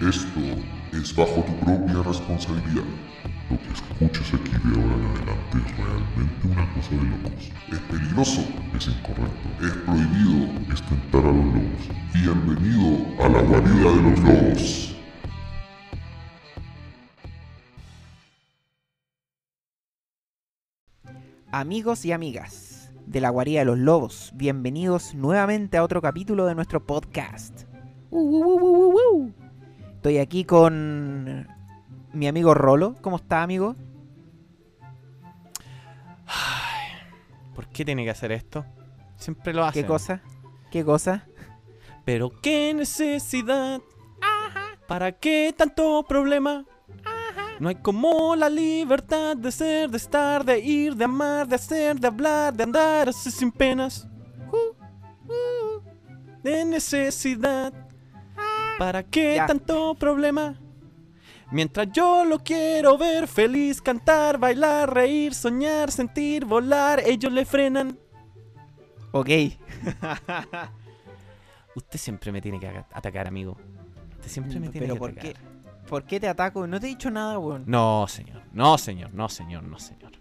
Esto es bajo tu propia responsabilidad. Lo que escuches aquí de ahora en adelante es realmente una cosa de locos. Es peligroso, es incorrecto, es prohibido, es tentar a los lobos. Bienvenido a la guarida de los lobos. Amigos y amigas de la Guarida de los Lobos, bienvenidos nuevamente a otro capítulo de nuestro podcast. Uh, uh, uh, uh, uh. Estoy aquí con mi amigo Rolo. ¿Cómo está, amigo? Ay, ¿Por qué tiene que hacer esto? Siempre lo hace. ¿Qué cosa? ¿Qué cosa? Pero qué necesidad. ¿Para qué tanto problema? No hay como la libertad de ser, de estar, de ir, de amar, de hacer, de hablar, de andar así sin penas. Uh, uh, de necesidad. ¿Para qué Ya. tanto problema? Mientras yo lo quiero ver feliz, cantar, bailar, reír, soñar, sentir, volar, ellos le frenan. Ok. Usted siempre me tiene que atacar, amigo. Usted siempre me tiene Pero que ¿por atacar. qué? ¿Por qué te ataco? No te he dicho nada, weón. No, señor. No, señor. No, señor. No, señor.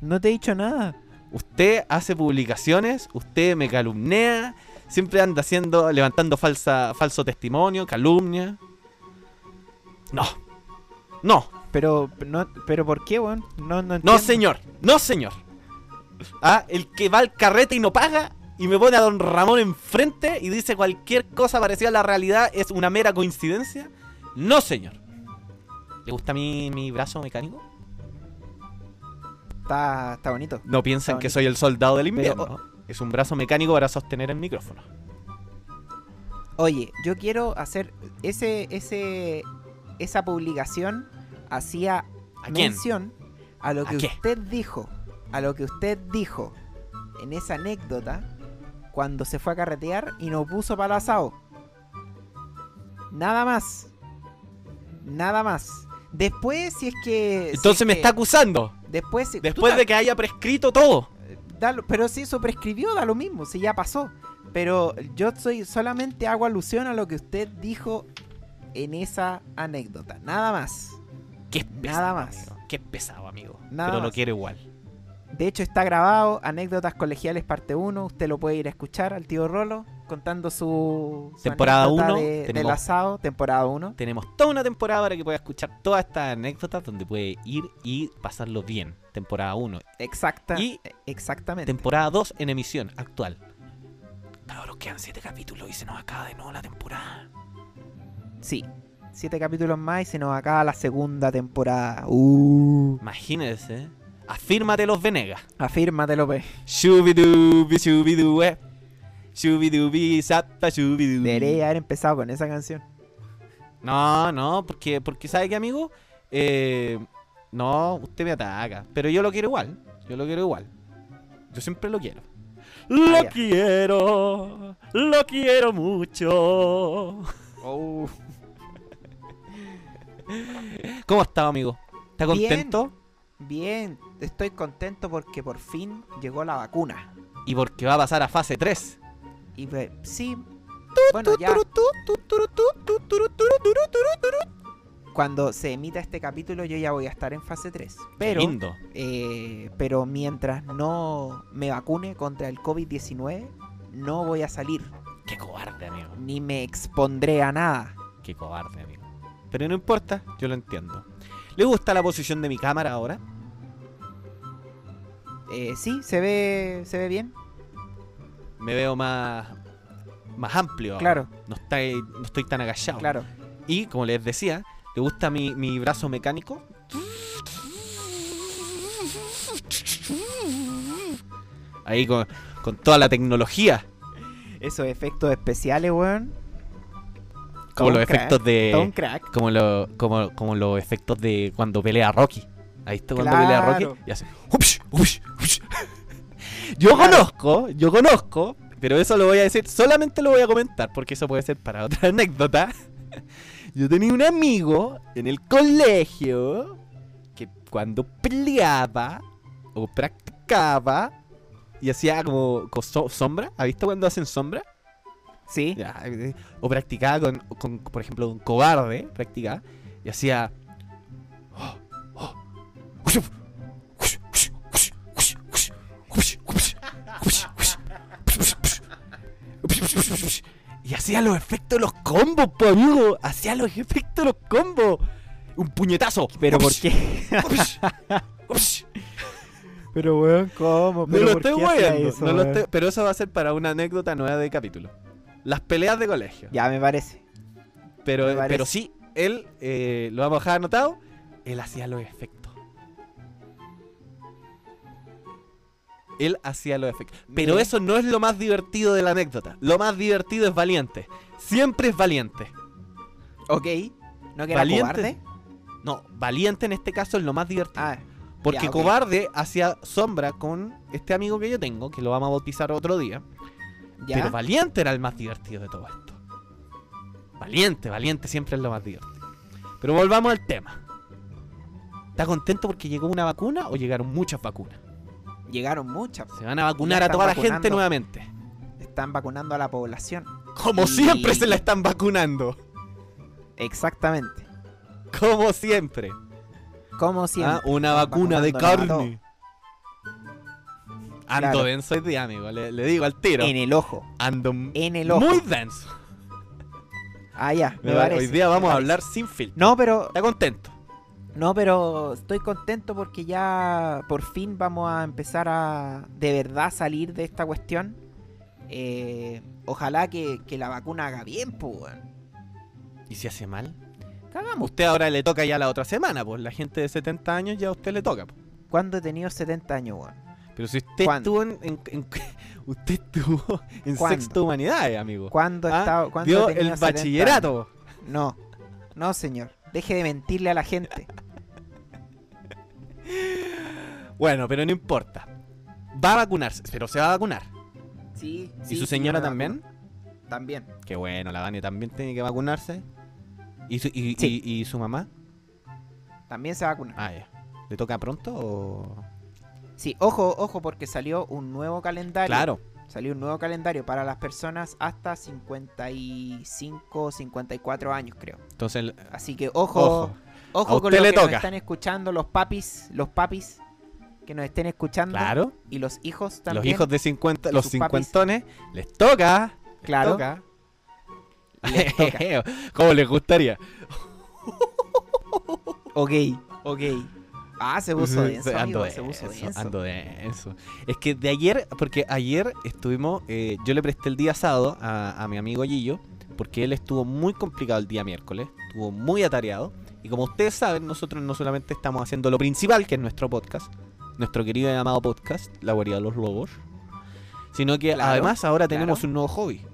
No te he dicho nada. Usted hace publicaciones, usted me calumnia, siempre anda haciendo, levantando falsa, falso testimonio, calumnia. No. No. Pero, no, pero ¿por qué, weón? No, no, No, señor. No, señor. Ah, el que va al carrete y no paga y me pone a don Ramón enfrente y dice cualquier cosa parecida a la realidad es una mera coincidencia. No, señor. ¿Le gusta mi, mi brazo mecánico? Está, está bonito. No piensen Está que bonito. soy el soldado del Pero- invierno. Es un brazo mecánico para sostener el micrófono. Oye, yo quiero hacer ese, ese, esa publicación hacía mención a lo ¿A que usted dijo, a lo que usted dijo en esa anécdota cuando se fue a carretear y no puso para el asado. Nada más. Nada más. Después, si es que. si Entonces es me que- está acusando. Después, si- Después de que haya prescrito todo. Da lo- pero si eso prescribió, da lo mismo, si ya pasó. Pero yo soy solamente hago alusión a lo que usted dijo en esa anécdota. Nada más. Qué Nada pesado, más. amigo. Qué pesado, amigo. Nada Pero lo más. quiero igual. De hecho, está grabado, Anécdotas Colegiales parte 1. Usted lo puede ir a escuchar al tío Rolo contando su, su Temporada anécdota uno, de- del asado, temporada 1. Tenemos toda una temporada para que pueda escuchar todas estas anécdotas donde puede ir y pasarlo bien. Temporada 1. Exacta, Y- exactamente. Temporada 2 en emisión actual. Ahora quedan 7 capítulos y se nos acaba de nuevo la temporada. sí. Siete capítulos más y se nos acaba la segunda temporada. Uh, Imagínense. Afírmate los Venegas. afírmate, López. Shubidubi, shubidu, eh. Shubidubi, zappa, shubidu. Debería haber empezado con esa canción. No, no, porque, porque ¿sabe qué, amigo? Eh, no, usted me ataca. Pero yo lo quiero igual. Yo lo quiero igual. Yo siempre lo quiero. Lo Ah, quiero, lo quiero mucho. Oh. ¿Cómo está, amigo? ¿Está Bien. contento? Bien, estoy contento porque por fin llegó la vacuna. Y porque va a pasar a fase 3. Y pues, sí, bueno, ya cuando se emita este capítulo yo ya voy a estar en fase 3. Pero, lindo. eh, pero mientras no me vacune contra el COVID-19, no voy a salir, Qué cobarde, amigo. ni me expondré a nada. Qué cobarde, amigo. Pero no importa, yo lo entiendo. ¿Le gusta la posición de mi cámara ahora? Eh, sí, se ve, se ve bien, Me veo más, más amplio. ahora. claro, No, está, no estoy tan agachado. claro. Y como les decía, ¿le gusta mi, mi brazo mecánico? Ahí con, con toda la tecnología. Esos efectos especiales, weón. Como los crack, efectos de. crack. Como, lo- como, como los efectos de cuando pelea Rocky. ¿Has visto cuando pelea Rocky? Claro. Y hace. "Upsh, upsh, upsh". Yo Claro. conozco, yo conozco, pero eso lo voy a decir, solamente lo voy a comentar, porque eso puede ser para otra anécdota. Yo tenía un amigo en el colegio que cuando peleaba o practicaba y hacía como co- so- sombra, ¿has visto cuando hacen sombra? Sí. Ya, o practicaba con, con, por ejemplo, un cobarde, practicaba, y hacía... Y hacía los efectos de los combos, po, amigo. Hacía los efectos de los combos. Un puñetazo. Pero ¿por qué? Pero weón, ¿cómo? No ¿Pero lo estoy eso, no lo estoy- pero eso va a ser para una anécdota nueva de capítulo. Las peleas de colegio. Ya me parece. Pero, me parece. pero sí, él, eh, lo vamos a dejar anotado, él hacía los efectos. Él hacía los efectos. Pero Mira. eso no es lo más divertido de la anécdota. Lo más divertido es valiente. Siempre es valiente. Ok. ¿No que era Valiente. cobarde? No, valiente en este caso es lo más divertido. Ah, Porque ya, cobarde hacía sombra con este amigo que yo tengo, que lo vamos a bautizar otro día. ya. Pero Valiente era el más divertido de todo esto. Valiente, Valiente siempre es lo más divertido. Pero volvamos al tema. ¿Está contento porque llegó una vacuna o llegaron muchas vacunas? Llegaron muchas. Se van a vacunar a toda la gente nuevamente. Están vacunando a la población. Como Y- siempre se la están vacunando. Exactamente. Como siempre. Como siempre. Ah, una vacuna de carne. Ando Claro. denso hoy día, amigo. Le, le digo al tiro. En el ojo. Ando m- En el ojo. muy denso. Ah, ya. Me parece, hoy día vamos a hablar sin filtro. No, pero ¿Está contento? No, pero estoy contento porque ya por fin vamos a empezar a de verdad salir de esta cuestión. Eh, ojalá que, que la vacuna haga bien, pues, weón. ¿Y si hace mal? Cagamos. Usted ahora le toca ya la otra semana, pues la gente de 70 años ya a usted le toca. pues. ¿Cuándo he tenido 70 años, weón? Pero si usted ¿Cuándo? estuvo en, en- en- usted estuvo en ¿Cuándo? sexto humanidades, amigo. ¿Cuándo he Ah, estado- cuándo Dio el 70 bachillerato. años? No, no, señor. Deje de mentirle a la gente. Bueno, pero no importa. Va a vacunarse, pero se va a vacunar. Sí. ¿Y su señora también? También. Qué bueno, la Dani también tiene que vacunarse. ¿Y su, y, Sí. y- y su mamá? También se vacuna. Ah, ya. ¿Le toca pronto o...? Sí, ojo, ojo, porque salió un nuevo calendario. Claro. Salió un nuevo calendario para las personas hasta 55, 54 años, creo. Entonces, el- Así que ojo, ojo. ojo, con lo que nos están escuchando los papis, los papis que nos estén escuchando Claro. y los hijos también. Los hijos de 50, y los sus papis. cincuentones, les toca. les Claro. toca. Les toca. ¿Cómo les gustaría? Ok, ok. Ah, se puso denso, ando amigo, se puso ando denso. Es que de ayer, porque ayer estuvimos, eh, yo le presté el día sábado a, a mi amigo Gillo, porque él estuvo muy complicado el día miércoles, estuvo muy atareado. Y como ustedes saben, nosotros no solamente estamos haciendo lo principal, que es nuestro podcast, nuestro querido y amado podcast, La Guarida de los Lobos, sino que Claro, además ahora claro. tenemos un nuevo hobby.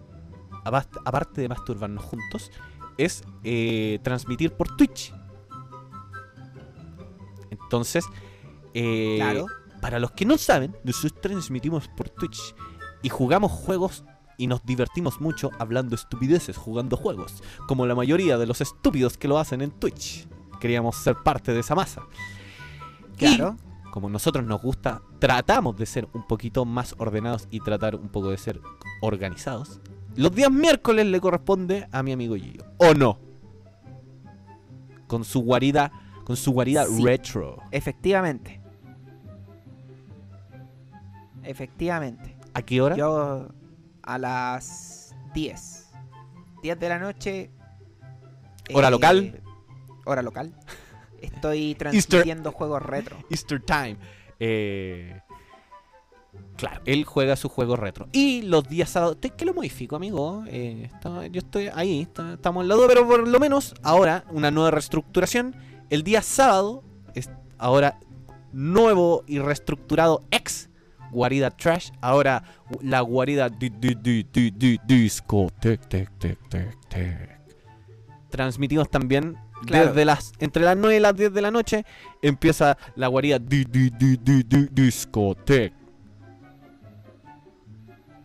Apart- Aparte de masturbarnos juntos, es eh, transmitir por Twitch. Entonces, eh, Claro. para los que no saben, nosotros transmitimos por Twitch y jugamos juegos y nos divertimos mucho hablando estupideces, jugando juegos, como la mayoría de los estúpidos que lo hacen en Twitch. Queríamos ser parte de esa masa. Claro. Y, como nosotros nos gusta, tratamos de ser un poquito más ordenados y tratar un poco de ser organizados. Los días miércoles le corresponde a mi amigo Gillo. ¿O no? Con su guarida, con su guarida Sí. retro. Efectivamente. Efectivamente. ¿A qué hora? Yo a las 10. 10 de la noche. ¿Hora local? Hora local. Estoy transmitiendo juegos retro. Easter Time. Eh, claro, él juega su juego retro. Y los días sábados. ¿te- ¿Qué lo modifico, amigo? Eh, está- yo estoy ahí, está- estamos al lado, pero por lo menos ahora una nueva reestructuración. El día sábado es ahora nuevo y reestructurado ex guarida trash. Ahora la guarida di- di- di- di- di- disco. Tec, tec, tec, tec, tec. Transmitimos también Claro. desde las entre las 9 y las 10 de la noche empieza la guarida di, di, di,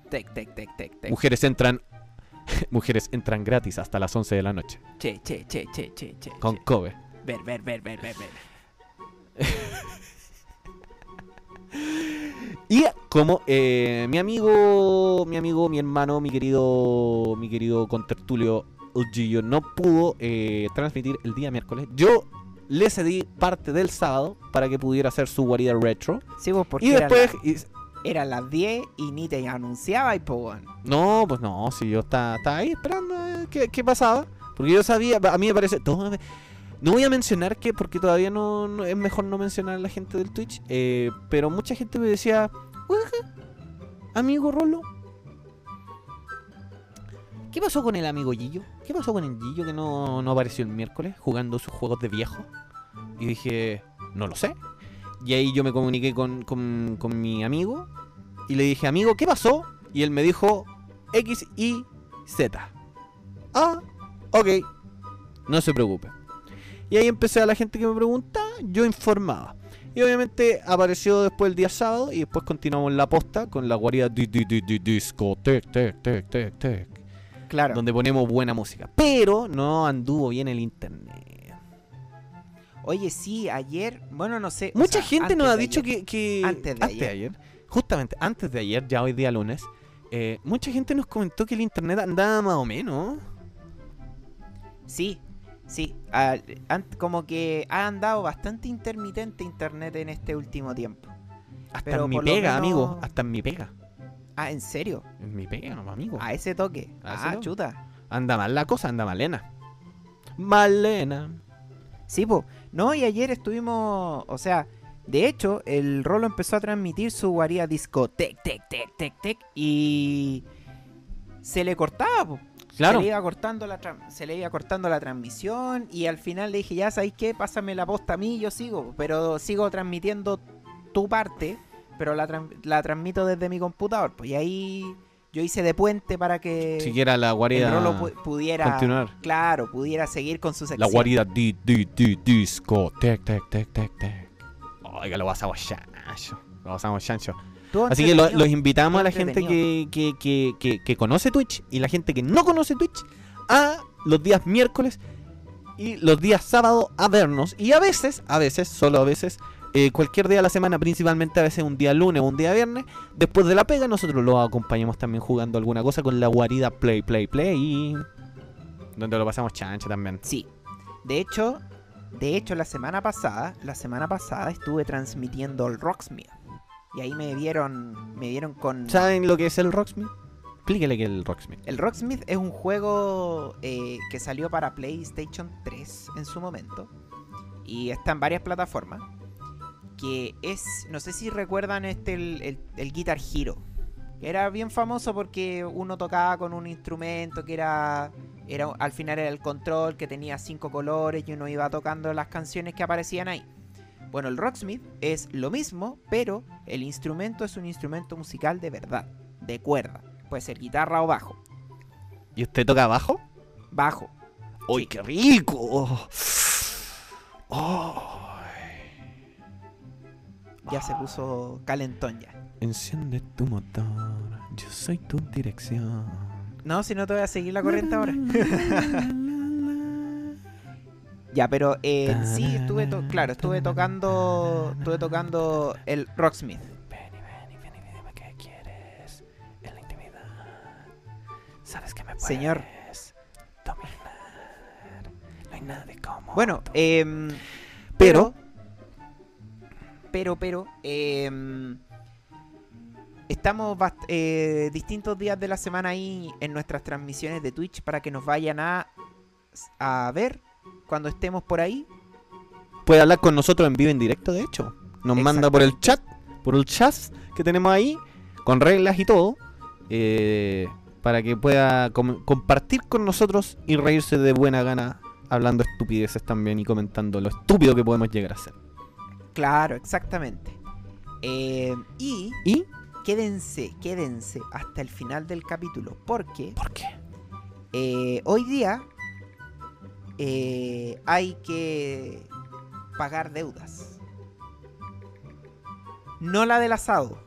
tec, tec, tec, tec. Mujeres entran mujeres entran gratis hasta las 11 de la noche Che, che, che, che, che, che. con che. Kobe. Ver, ver, ver, ver, ver, ver. Y como eh, mi amigo, mi amigo, mi hermano, mi querido, mi querido contertulio Gillo no pudo eh, transmitir el día miércoles, yo le cedí parte del sábado para que pudiera hacer su guarida retro. Sí, pues porque Y después... eran las 10 y ni te anunciaba y pues no, pues no, si yo estaba, estaba ahí esperando eh, qué, qué pasaba. Porque yo sabía, a mí me parece... todo me- no voy a mencionar que, porque todavía no, no- es mejor no mencionar a la gente del Twitch, eh, pero mucha gente me decía, "Oiga, amigo Rolo, ¿qué pasó con el amigo Gillo? ¿Qué pasó con el Gillo que no, no apareció el miércoles jugando sus juegos de viejo? Y dije, no lo sé. Y ahí yo me comuniqué con, con- con mi amigo y le dije, amigo, ¿qué pasó? Y él me dijo, X, Y, Z. Ah, ok, no se preocupe. Y ahí empecé a la gente que me preguntaba, yo informaba. Y obviamente apareció después el día sábado y después continuamos la posta con la guarida di, di, di, di, disco, tec, tec, tec, tec, tec, Claro. donde ponemos buena música. Pero no anduvo bien el internet. Oye, sí, ayer, bueno, no sé. o Mucha sea, gente nos ha dicho ayer. que, que- Antes de ayer. justamente antes de ayer, ya hoy día lunes, eh, mucha gente nos comentó que el internet andaba más o menos. Sí, sí. an- como que ha andado bastante intermitente internet en este último tiempo. Hasta Pero en mi pega, menos- amigo. Hasta en mi pega. Ah, ¿en serio? En mi pega, amigo. A ese toque. A ese ah, toque. chuta. Anda mal la cosa, anda malena. Malena. Sí, po. No, y ayer estuvimos, o sea, de hecho, el Rolo empezó a transmitir su guarida disco tec, tec, tec, tec, tec, y se le cortaba, po. Claro. Se le iba cortando la se le iba cortando la transmisión y al final le dije, ya sabéis qué, pásame la posta a mí, yo sigo, pero sigo transmitiendo tu parte, pero la, tran- la transmito desde mi computador, pues y ahí yo hice de puente para que Siquiera la el guarida. Rolo pu- pudiera, continuar. claro, pudiera seguir con su sección. La guarida di, di, di, disco. Tec, tec, tec, tec, tec. Oiga, lo pasamos chancho. Lo pasamos chancho. Así que lo- los invitamos a la gente que, que, que, que, que conoce Twitch y la gente que no conoce Twitch a los días miércoles y los días sábado a vernos. Y a veces, a veces, solo a veces, eh, cualquier día de la semana, principalmente a veces un día lunes o un día viernes, después de la pega, nosotros los acompañamos también jugando alguna cosa con la guarida Play, Play, Play. Donde lo pasamos chancho también. Sí. De hecho, de hecho la semana pasada, la semana pasada estuve transmitiendo el Rocksmith. Y ahí me vieron, me vieron con ¿Saben lo que es el Rocksmith? Explíquele que es el Rocksmith. el Rocksmith es un juego eh, que salió para PlayStation 3 en su momento y está en varias plataformas. Que es, no sé si recuerdan este el, el- el Guitar Hero. Era bien famoso porque uno tocaba con un instrumento que era, era al final era el control que tenía cinco colores y uno iba tocando las canciones que aparecían ahí. Bueno, el Rocksmith es lo mismo, pero el instrumento es un instrumento musical de verdad, de cuerda. Puede ser guitarra o bajo. ¿Y usted toca abajo? Bajo. ¡Uy, qué rico! ¡Ay! Ya se puso calentón ya. Enciende tu motor, yo soy tu dirección. No, si no te voy a seguir la corriente ahora. Ya, pero eh, sí, estuve, to- claro, estuve tocando, estuve tocando el Rocksmith. Ven y ven y ven y dime qué quieres en la intimidad. Sabes que me puedes Señor. dominar. No hay nada de cómo. Bueno, em, pero, pero, pero, em, estamos eh, distintos días de la semana ahí en nuestras transmisiones de Twitch para que nos vayan a, a ver cuando estemos por ahí. puede hablar con nosotros en vivo en directo, de hecho. Nos manda por el chat, por el chat que tenemos ahí, con reglas y todo, eh, para que pueda com- compartir con nosotros y reírse de buena gana, hablando estupideces también y comentando lo estúpido que podemos llegar a ser. Claro, exactamente. Em, y ¿Y quédense, quédense hasta el final del capítulo, porque por qué? eh, hoy día eh, hay que pagar deudas. No la del asado,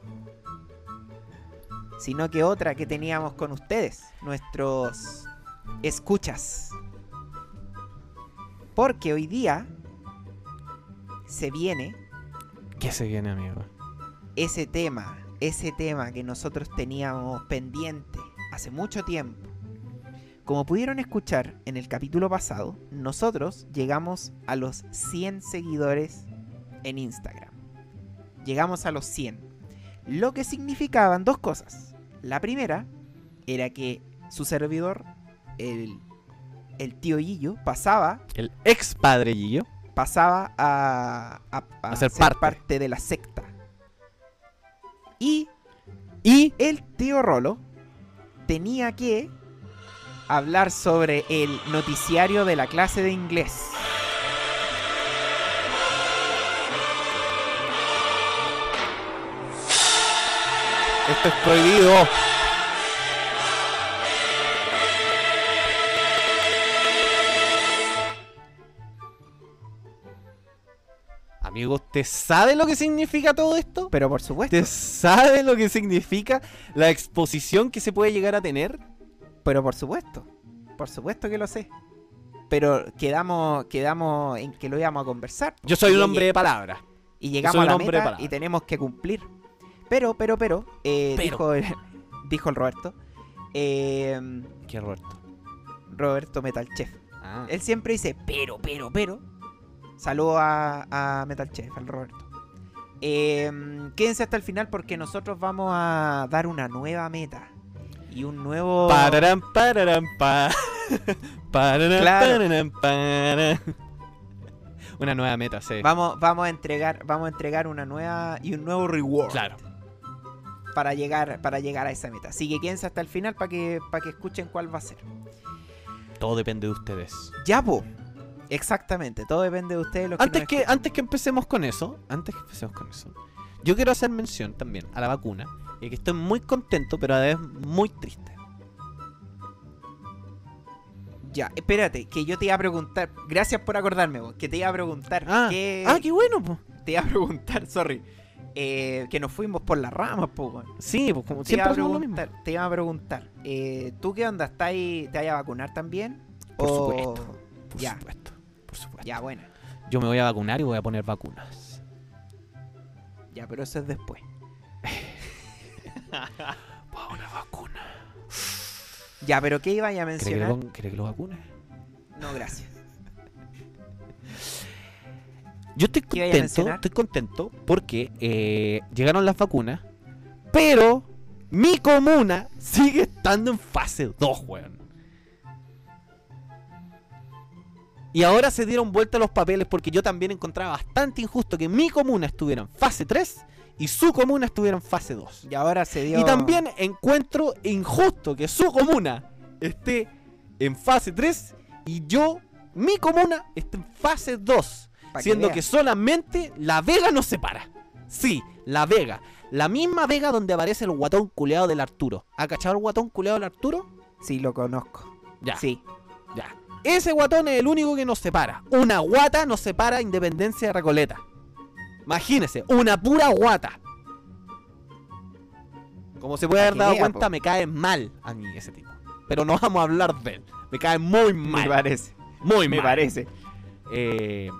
sino que otra que teníamos con ustedes, nuestros escuchas. Porque hoy día se viene ¿Qué se viene, amigo? ese tema, ese tema que nosotros teníamos pendiente hace mucho tiempo. Como pudieron escuchar en el capítulo pasado, nosotros llegamos a los 100 seguidores en Instagram. Llegamos a los 100. Lo que significaban dos cosas. La primera era que su servidor, el, el tío Gillo, pasaba El ex padre Gillo. Pasaba a, a- a A ser ser, parte. parte. de la secta. Y Y el tío Rolo tenía que hablar sobre el noticiario de la clase de inglés. esto es prohibido. Amigo, ¿usted sabe lo que significa todo esto? Pero por supuesto, ¿Usted sabe lo que significa la exposición que se puede llegar a tener? pero por supuesto, por supuesto que lo sé. Pero quedamos, quedamos en que lo íbamos a conversar. Yo soy un hombre de palabra. Y llegamos a la meta y tenemos que cumplir. Pero, pero, pero, eh, Pero. Dijo, el, dijo el Roberto. eh, ¿Qué, Roberto? Roberto Metal Chef. Ah. Él siempre dice, pero, pero, pero. Saludo a, a Metal Chef, al Roberto. Eh, quédense hasta el final porque nosotros vamos a dar una nueva meta. Y un nuevo... Pararán, pararán, pa. Claro. Una nueva meta, sí. Vamos, vamos a entregar, vamos a entregar una nueva y un nuevo reward Claro. para llegar, para llegar a esa meta. Así que quédense hasta el final para que, para que escuchen cuál va a ser. Todo depende de ustedes. Ya, po. Exactamente, todo depende de ustedes. Los Antes que, antes que empecemos con eso, antes que empecemos con eso, yo quiero hacer mención también a la vacuna. Y que estoy muy contento, pero a la vez muy triste. Ya, espérate, que yo te iba a preguntar. Gracias por acordarme, vos, que te iba a preguntar. Ah, que- ah qué bueno, pues. Te iba a preguntar, sorry. eh, que nos fuimos por las ramas, po. Sí, pues como Te iba siempre a lo mismo. preguntar, te iba a preguntar. eh, ¿Tú qué onda? ¿Estás ahí- ¿Te vayas a vacunar también? Por O- supuesto. Por ya, supuesto. Por supuesto. ya, bueno. Yo me voy a vacunar y voy a poner vacunas. Ya, pero eso es después. Pa' una vacuna. Ya, pero ¿qué iba a ¿Quiere que, mencionar? lo, quiere que lo vacune? No, gracias. Yo estoy ¿Qué iba a contento, estoy contento porque eh, llegaron las vacunas, pero mi comuna sigue estando en fase 2, weón. Y ahora se dieron vuelta los papeles porque yo también encontraba bastante injusto que mi comuna estuviera en fase 3 y su comuna estuviera en fase 2. Y ahora se dio. Y también encuentro injusto que su comuna esté en fase 3 y yo, mi comuna, esté en fase 2. Pa' que siendo que, solamente La Vega nos separa. Sí, La Vega. La misma Vega donde aparece el guatón culeado del Arturo. ¿Ha cachado el guatón culeado del Arturo? Sí, lo conozco. Ya, Sí. Ese guatón es el único que nos separa. Una guata nos separa Independencia de Recoleta. Imagínese, una pura guata. Como se puede Pa' haber dado cuenta, po. me cae mal a mí ese tipo. Pero no vamos a hablar de él. Me cae muy mal. Me parece. Muy Me mal. parece. Eh,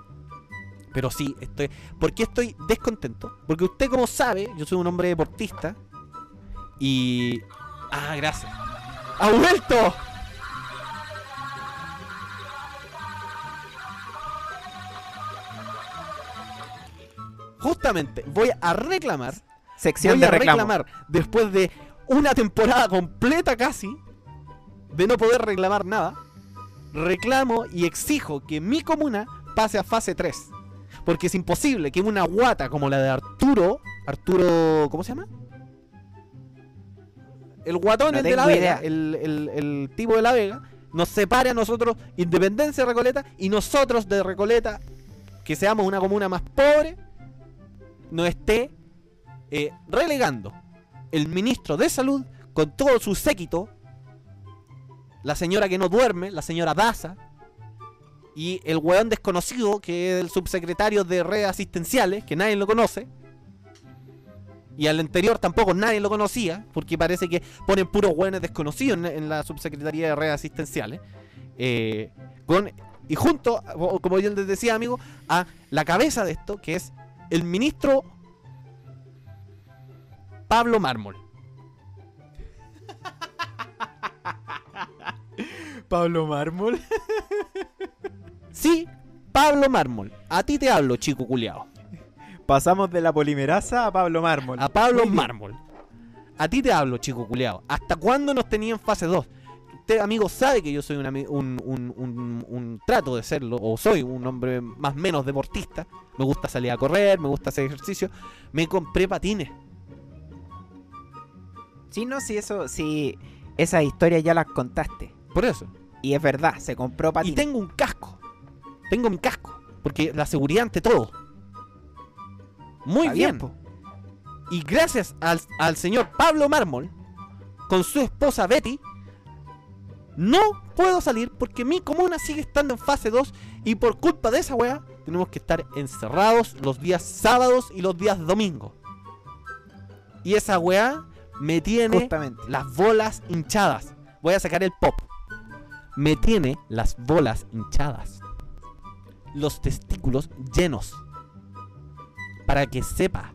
pero sí, estoy. ¿Por qué estoy descontento? Porque usted, como sabe, yo soy un hombre deportista. Y. Ah, gracias. ¡Ha vuelto! Justamente, voy a reclamar. Sección voy de a reclamo. reclamar después de una temporada completa casi de no poder reclamar nada. Reclamo y exijo que mi comuna pase a fase 3. Porque es imposible que una guata como la de Arturo. Arturo. ¿Cómo se llama? El guatón No es de la Vega. el- el tipo de la Vega. Nos separe a nosotros Independencia de Recoleta. Y nosotros de Recoleta, que seamos una comuna más pobre, nos esté eh, relegando el ministro de salud con todo su séquito, la señora que no duerme, la señora Daza, y el weón desconocido que es el subsecretario de redes asistenciales, que nadie lo conoce, y al anterior tampoco nadie lo conocía, porque parece que ponen puros weones desconocidos en, la subsecretaría de redes asistenciales, eh, con, y junto, como yo les decía, amigo, a la cabeza de esto, que es el ministro Pablo Mármol. Pablo Mármol. Sí, Pablo Mármol. A ti te hablo, chico culiao. Pasamos de la polimerasa a Pablo Mármol. A Pablo. Mármol. A ti te hablo, chico culiao. ¿Hasta cuándo nos tenía en fase 2? Usted, amigo, sabe que yo soy un, un, un- un- un trato de serlo, o soy un hombre más o menos deportista. Me gusta salir a correr, me gusta hacer ejercicio. Me compré patines. Sí, no, sí, eso, sí. Esas historias ya las contaste. Por eso. Y es verdad, se compró Y patines. tengo un casco. Tengo mi casco. Porque la seguridad ante todo. Muy Está bien. Y gracias al, al señor Pablo Mármol, con su esposa Betty, no puedo salir porque mi comuna sigue estando en fase 2 y por culpa de esa wea tenemos que estar encerrados los días sábados y los días domingos. Y esa wea me tiene Justamente. las bolas hinchadas. Voy a sacar el pop. Me tiene las bolas hinchadas. Los testículos llenos. Para que sepa,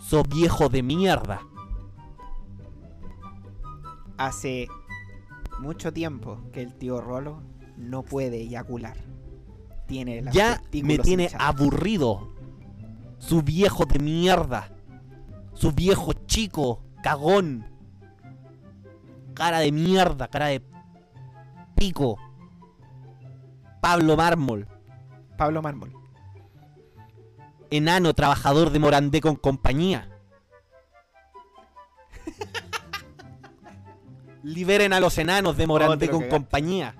so viejo de mierda. Hace mucho tiempo que el tío Rolo no puede eyacular. Tiene Ya me tiene hinchados. aburrido. Su viejo de mierda. Su viejo chico, cagón. Cara de mierda, cara de pico. Pablo Mármol. Pablo Mármol. enano trabajador de Morandé con compañía. Liberen a los enanos de Morandé lo con cagaste. compañía.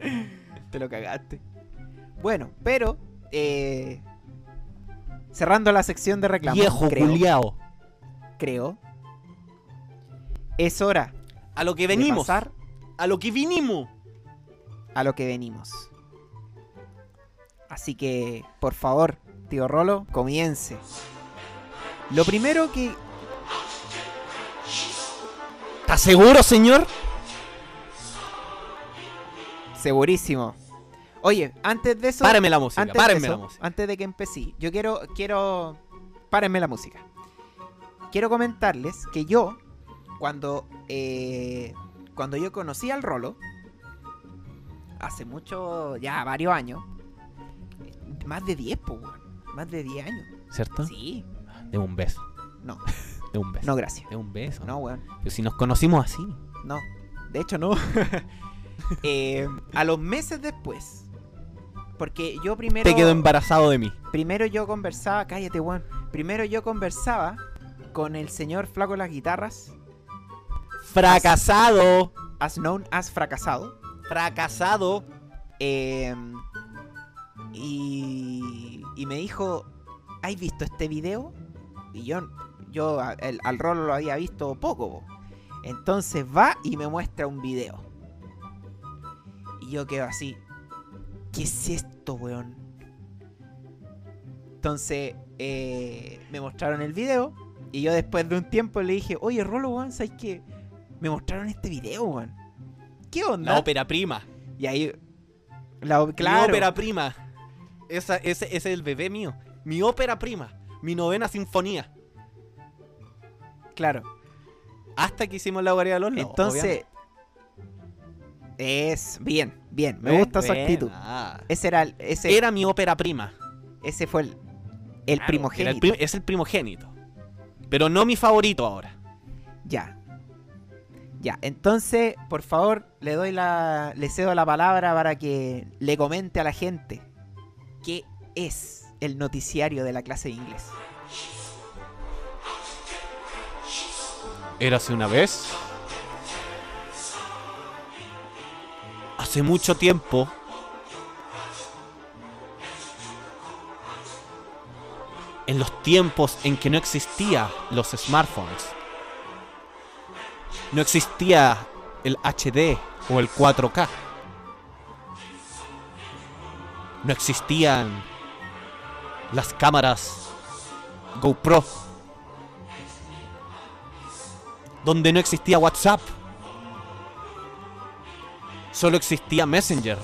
Te lo cagaste. Bueno, pero eh, cerrando la sección de reclamos, Viejo creo, culiao. creo, es hora A lo que de venimos. pasar A lo que vinimos. a lo que venimos. Así que, por favor, tío Rolo, comience. Lo primero que ¿Está seguro, señor? segurísimo. Oye, antes de eso, Páreme la música, antes de párenme eso, la música. Antes de que empecé, yo quiero, quiero, párenme la música. Quiero comentarles que yo, cuando, eh, cuando yo conocí al Rolo, hace mucho, ya varios años, más de 10, po, weón. más de 10 años. ¿Cierto? Sí, De un beso. No. De un beso. no, gracias. De un beso. No, weón, Pero si nos conocimos así. no. De hecho, no. Eh, a los meses después, porque yo primero... Te quedó embarazado de mí. Primero yo conversaba, cállate, weón. Primero yo conversaba con el señor Flaco de las Guitarras, Fracasado. as known as fracasado. Fracasado. eh, y, y me dijo, ¿has visto este video? Y yo, yo el- al rolo lo había visto poco. po. Entonces va y me muestra un video. Y yo quedo así, ¿qué es esto, weón? Entonces eh, me mostraron el video. Y yo después de un tiempo le dije, oye, Rolo, weón, ¿sabes qué? Me mostraron este video, weón. ¿Qué onda? La ópera prima. Y ahí. La, Mi ópera prima. Esa, ese, ese es el bebé mío. Mi ópera prima. Mi novena sinfonía. Claro. Hasta que hicimos la guardia de los lobos, Entonces. Es. Bien, bien. Me gusta su Buena. actitud. Ese era el. Ese, Era mi ópera prima. ese fue el. El Claro, primogénito. era el prim- es el primogénito. Pero no mi favorito ahora. Ya. Ya. Entonces, por favor, le doy la. Le cedo la palabra para que le comente a la gente. ¿Qué es el noticiario de la clase de inglés? Érase una vez. Hace mucho tiempo. En los tiempos en que no existía los smartphones. No existía el HD o el 4K. No existían las cámaras GoPro donde no existía WhatsApp. Solo existía Messenger.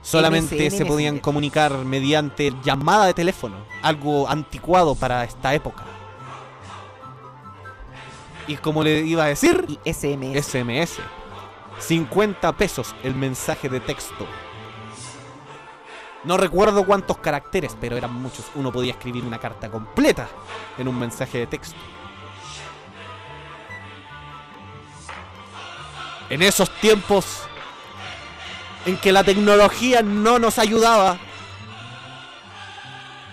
Solamente MSN se podían Messenger. comunicar mediante llamada de teléfono, algo anticuado para esta época. Y como le iba a decir, Y SMS. SMS. 50 pesos el mensaje de texto. No recuerdo cuántos caracteres, pero eran muchos. Uno podía escribir una carta completa en un mensaje de texto. En esos tiempos en que la tecnología no nos ayudaba,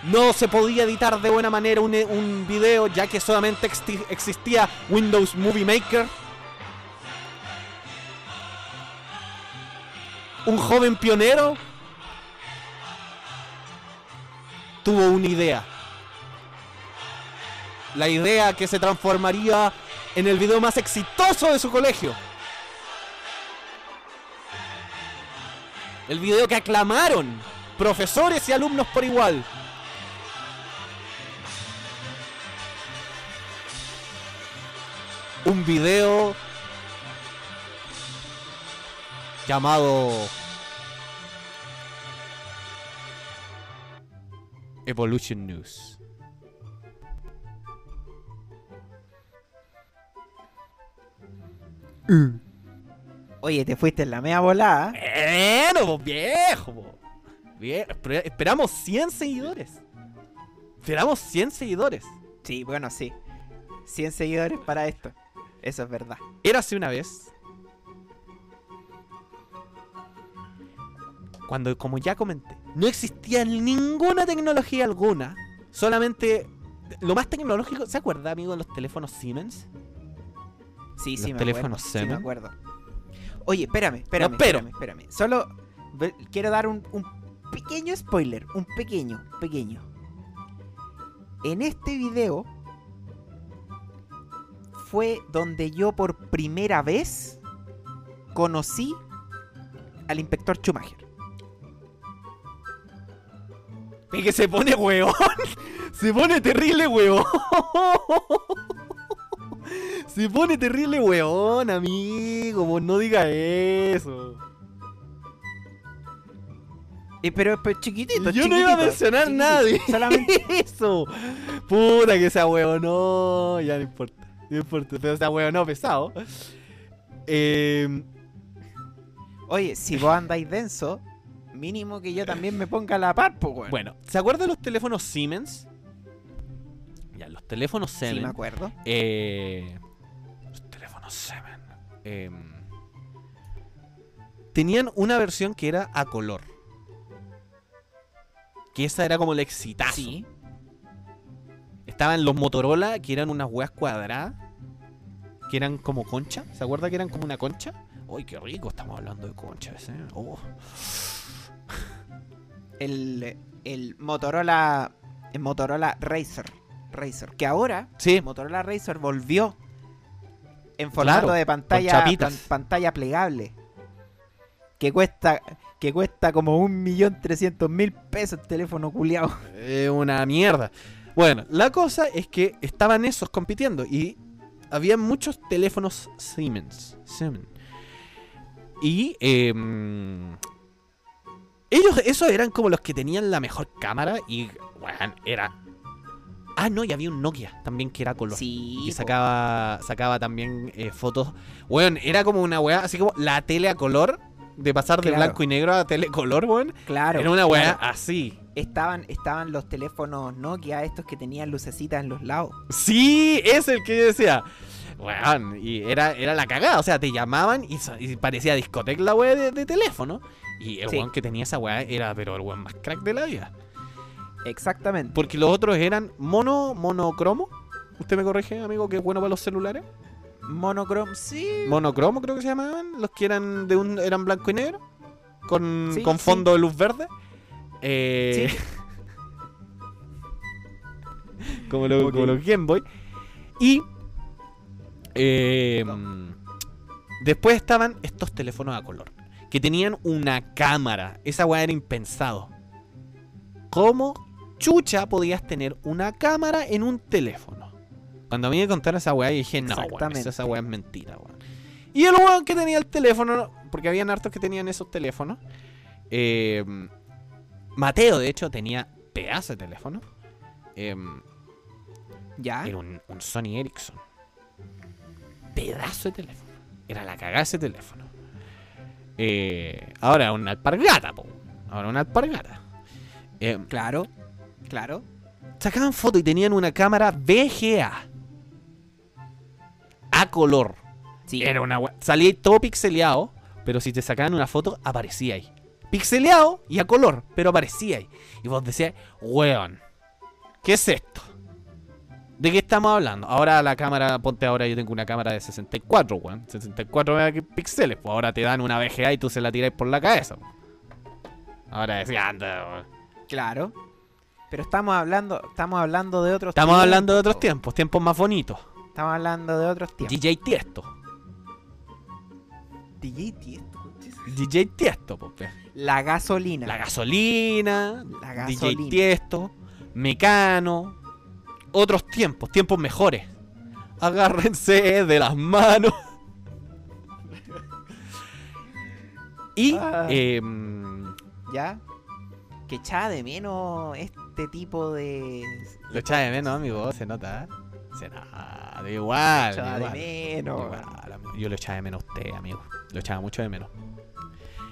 no se podía editar de buena manera un, video ya que solamente existía Windows Movie Maker. Un joven pionero tuvo una idea. La idea que se transformaría en el video más exitoso de su colegio. El video que aclamaron profesores y alumnos por igual. Un video llamado Evolution News. Oye, te fuiste en la media volada. Bueno, pues, viejo. Bien, esper- esperamos 100 seguidores. Esperamos 100 seguidores. Sí, bueno, sí. 100 seguidores para esto. Eso es verdad. Érase una vez. Cuando, como ya comenté, no existía ninguna tecnología alguna. Solamente lo más tecnológico. ¿Se acuerda, amigo, de los teléfonos Siemens? Sí, Los sí, me teléfonos acuerdo. Sí, me acuerdo. Oye, espérame, espérame, No, pero- espérame, espérame. Solo quiero dar un, un pequeño spoiler. Un pequeño, pequeño. En este video fue donde yo por primera vez conocí al inspector Schumacher. Es que se pone hueón. Se pone terrible hueón. Se pone terrible hueón, amigo. Vos no diga eso. Eh, pero, pero chiquitito, Yo no iba a mencionar de Solamente eso. Puta que sea hueón. No, ya no importa. No importa. Pero sea hueón, no, pesado. Eh, Oye, si vos andáis denso, mínimo que yo también me ponga a la par, pues, weón. bueno, ¿se acuerdan de los teléfonos Siemens? Ya, los teléfonos sí, Siemens. me acuerdo. Eh, los teléfonos Seven. em, tenían una versión que era a color. Que esa era como el exitazo. Sí. Estaban los Motorola, que eran unas weas cuadradas. Que eran como concha. ¿Se acuerda que eran como una concha? ¡Uy, qué rico! Estamos hablando de conchas, ¿eh? Oh. El, el Motorola. El Motorola Racer. Racer. Que ahora Sí, Motorola Racer volvió en formato Claro, de pantalla, pan- pantalla plegable. Que cuesta, que cuesta como un millón trescientos mil pesos el teléfono culiao. Eh, una mierda. Bueno, la cosa es que estaban esos compitiendo y había muchos teléfonos Siemens. Siemens. Y em, ellos, esos eran como los que tenían la mejor cámara y, weón, era... Ah, no, y había un Nokia también que era color. Sí. y po. sacaba, sacaba también eh, fotos. Weón, era como una weá, así como la tele a color, de pasar de blanco y negro a tele color, weón. Claro. era una weá claro. así. Estaban, estaban los teléfonos Nokia, estos que tenían lucecitas en los lados. Sí, es el que yo decía. Weón, y era, era la cagada. O sea, te llamaban y, parecía discoteca la weá de, de teléfono. Y el Sí. weón que tenía esa weá era, pero el weón más crack de la vida. Exactamente. Porque los otros eran mono, monocromo. ¿Usted me corrige, amigo, que es bueno para los celulares? Monochrome, sí. Monocromo creo que se llamaban. Los que eran de un eran blanco y negro. Con, Sí, con sí. fondo de luz verde. Eh, Sí. como, lo- como los Game Boy. Y eh, después estaban estos teléfonos a color. Que tenían una cámara. Esa weá era impensado. ¿Cómo chucha podías tener una cámara en un teléfono? Cuando a mí me contaron esa weá, yo dije, no, weón, esa weá es mentira, weón. Y el weón que tenía el teléfono, porque habían hartos que tenían esos teléfonos, Eh, Mateo, de hecho, tenía pedazo de teléfono. Eh, ¿Ya? era un, un Sony Ericsson. Pedazo de teléfono. Era la cagada ese teléfono. Eh, ahora una alpargata, po. Ahora una alpargata. Eh, Claro, claro. sacaban fotos y tenían una cámara VGA. A color. Sí. Era una Salía todo pixeleado, pero si te sacaban una foto, aparecía ahí. Pixeleado y a color, pero aparecía ahí. Y vos decías, weón, ¿qué es esto? ¿De qué estamos hablando? Ahora la cámara, ponte ahora, yo tengo una cámara de 64, weón. 64 megapíxeles. Pues ahora te dan una VGA y tú se la tiras por la cabeza. Ahora decía, anda, weón. Claro. Pero estamos hablando, estamos hablando de otros Estamos hablando de otros po. tiempos, tiempos más bonitos. Estamos hablando de otros tiempos. DJ Tiesto. DJ Tiesto. DJ Tiesto, pues. La gasolina. La gasolina, La DJ gasolina. Tiesto, Mecano, otros tiempos, tiempos mejores. Agárrense de las manos. y Ah. em, ¿Ya? Que echaba de menos este tipo de... lo echaba de menos, amigo, se nota. ¿eh? Se nota, igual. Echaba de igual, menos. igual, amigo. Yo lo echaba de menos a usted, amigo. Lo echaba mucho de menos.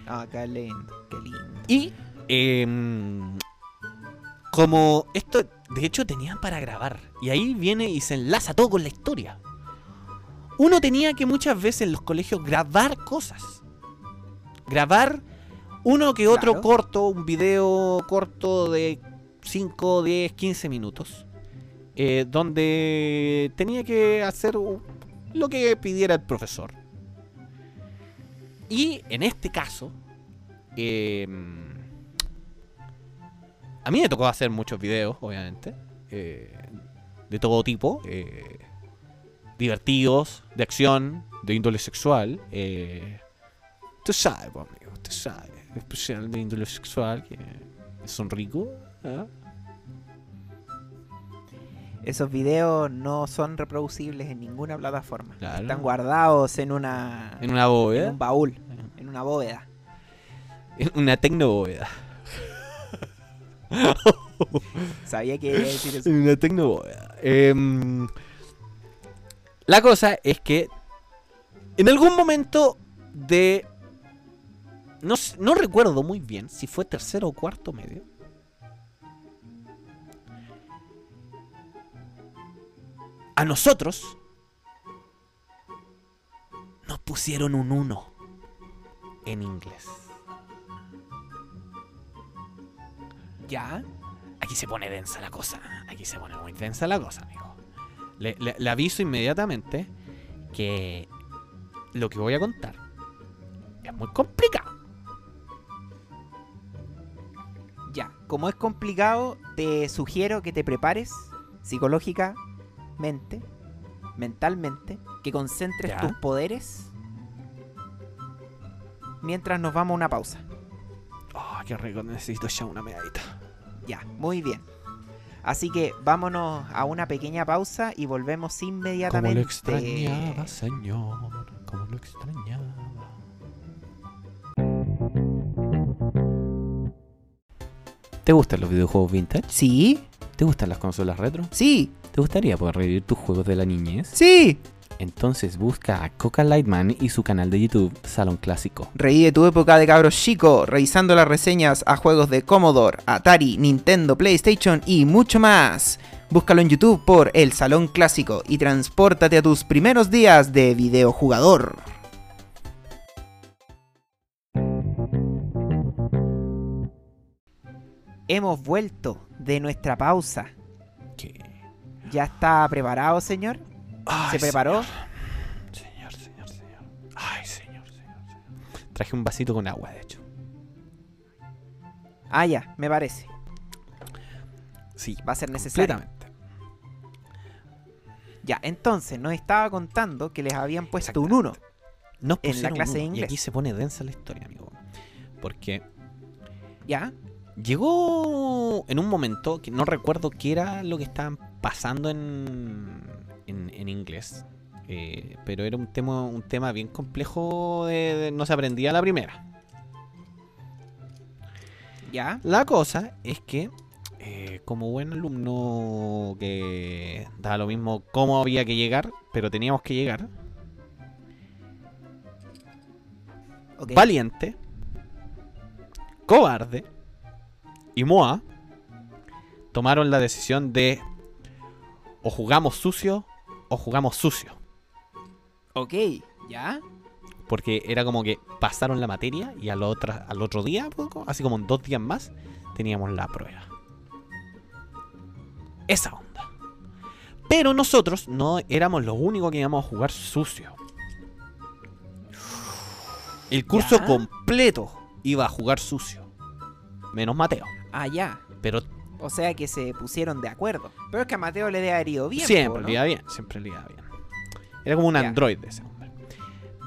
Ah, qué lindo, qué lindo. Y em, como esto, de hecho, tenían para grabar. Y ahí viene y se enlaza todo con la historia. Uno tenía que muchas veces en los colegios grabar cosas. Grabar uno que otro Claro. corto, un video corto de 5, 10, 15 minutos. eh, donde tenía que hacer lo que pidiera el profesor. Y en este caso, eh, a mí me tocó hacer muchos videos, obviamente, eh, de todo tipo, eh, divertidos, de acción, de índole sexual. Eh, tú sabes, pues, amigo, tú sabes, especial de índole sexual, que son ricos. ¿ah? Esos videos no son reproducibles en ninguna plataforma. Claro. Están guardados en una... En una en bóveda, un baúl, en una bóveda. en una tecnobóveda. Sabía que iba a decir eso. Una tecnobóveda. Em, la cosa es que en algún momento de... No, no recuerdo muy bien si fue tercero o cuarto medio. A nosotros nos pusieron un 1 en inglés. ¿Ya? Aquí se pone densa la cosa. Aquí se pone muy densa la cosa, amigo. Le, le- le aviso inmediatamente que lo que voy a contar es muy complicado. Ya. Como es complicado, te sugiero que te prepares psicológicamente, mentalmente, que concentres Ya. tus poderes mientras nos vamos a una pausa. Oh, qué rico, necesito ya una medallita. Ya, muy bien. Así que vámonos a una pequeña pausa y volvemos Como inmediatamente. lo extrañaba, señor. Como lo extrañaba. ¿Te gustan los videojuegos vintage? Sí, ¿Te gustan las consolas retro? sí, ¿Te gustaría poder revivir tus juegos de la niñez? sí. Entonces busca a Coca Lightman y su canal de YouTube Salón Clásico. Reí tu época de cabros chico, revisando las reseñas a juegos de Commodore, Atari, Nintendo, PlayStation y mucho más. Búscalo en YouTube por El Salón Clásico y transpórtate a tus primeros días de videojugador. Hemos vuelto de nuestra pausa. ¿Qué? ¿Ya está preparado, señor? ¿Se preparó? Señor, señor, señor. Ay, señor, señor, señor. Traje un vasito con agua, de hecho. Ah, ya, me parece. Sí, Va a ser necesario. completamente. Ya, entonces nos estaba contando que les habían puesto un 1. Nos En la clase de uno, Y inglés. aquí se pone densa la historia, amigo. Porque ¿Ya? llegó en un momento que no recuerdo qué era lo que estaban pasando en, en, en inglés. eh, pero era un tema, un tema bien complejo de, de- no se aprendía a la primera. ¿Ya? La cosa es que, eh, como buen alumno que daba lo mismo cómo había que llegar, pero teníamos que llegar, valiente, cobarde y Moa tomaron la decisión de o jugamos sucio o jugamos sucio. Ok. ¿Ya? Porque era como que pasaron la materia y al, otra, al otro día, poco, así como en dos días más, teníamos la prueba. Esa onda. Pero nosotros no éramos los únicos que íbamos a jugar sucio. El curso ¿Ya? completo iba a jugar sucio. Menos Mateo. Ah, ya. Pero O sea que se pusieron de acuerdo. Pero es que a Mateo le debe haber ido bien. siempre ¿no? le iba bien, siempre le iba bien. Era como un Ya. android ese hombre.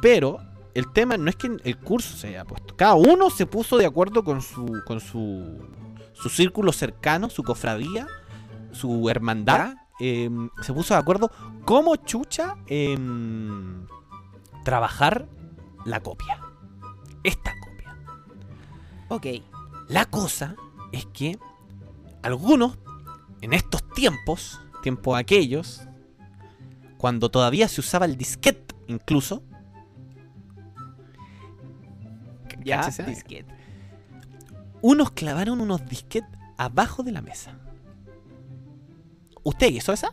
Pero el tema no es que el curso se haya puesto. Cada uno se puso de acuerdo con su con su su círculo cercano, su cofradía, su hermandad. eh, se puso de acuerdo cómo chucha em, trabajar la copia. Esta copia. Ok. La cosa es que algunos, en estos tiempos, tiempos aquellos, cuando todavía se usaba el disquete incluso, Ya. Disquete. unos clavaron unos disquetes abajo de la mesa. ¿Usted hizo esa?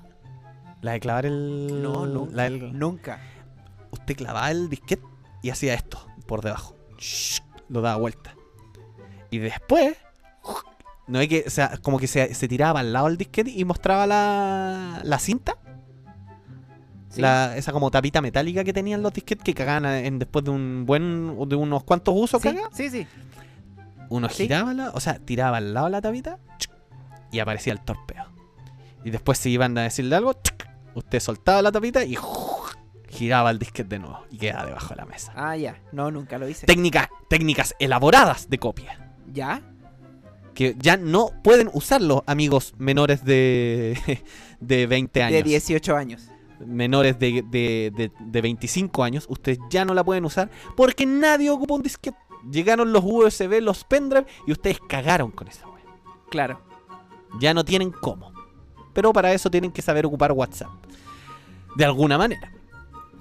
La de clavar el... No, nunca. la del- Nunca. Usted clavaba el disquete y hacía esto por debajo. Shhh, Lo daba vuelta. Y después, no hay que, o sea, como que se, se tiraba al lado del disquete y mostraba la, la cinta. Sí. La- esa como tapita metálica que tenían los disquetes que cagaban en, después de un buen de unos cuantos usos sí, caga. sí, sí. Uno Sí. giraba la, o sea, tiraba al lado la tapita y aparecía el torpeo. Y después se iban a decirle algo, usted soltaba la tapita y giraba el disquete de nuevo y quedaba debajo de la mesa. Ah, ya. No, nunca lo hice. Técnica- técnicas elaboradas de copia. ¿Ya? Que ya no pueden usarlo amigos menores de, de 20 años. De 18 años. menores de, de, de- de 25 años, ustedes ya no la pueden usar porque nadie ocupa un disquete. Llegaron los USB, los pendrive y ustedes cagaron con esa wea. Claro. Ya no tienen cómo. Pero para eso tienen que saber ocupar WhatsApp. De alguna manera.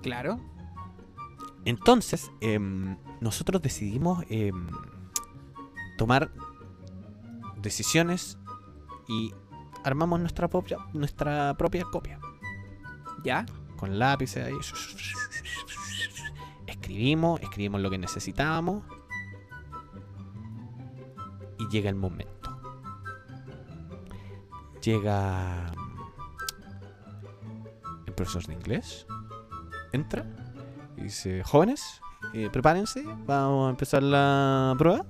Claro. Entonces, em, nosotros decidimos em, tomar decisiones y armamos nuestra propia, nuestra propia copia. ¿Ya? Con lápices ahí. Escribimos, escribimos lo que necesitábamos. Y llega el momento. Llega el profesor de inglés. Entra y dice, jóvenes, eh, prepárense, vamos a empezar la prueba.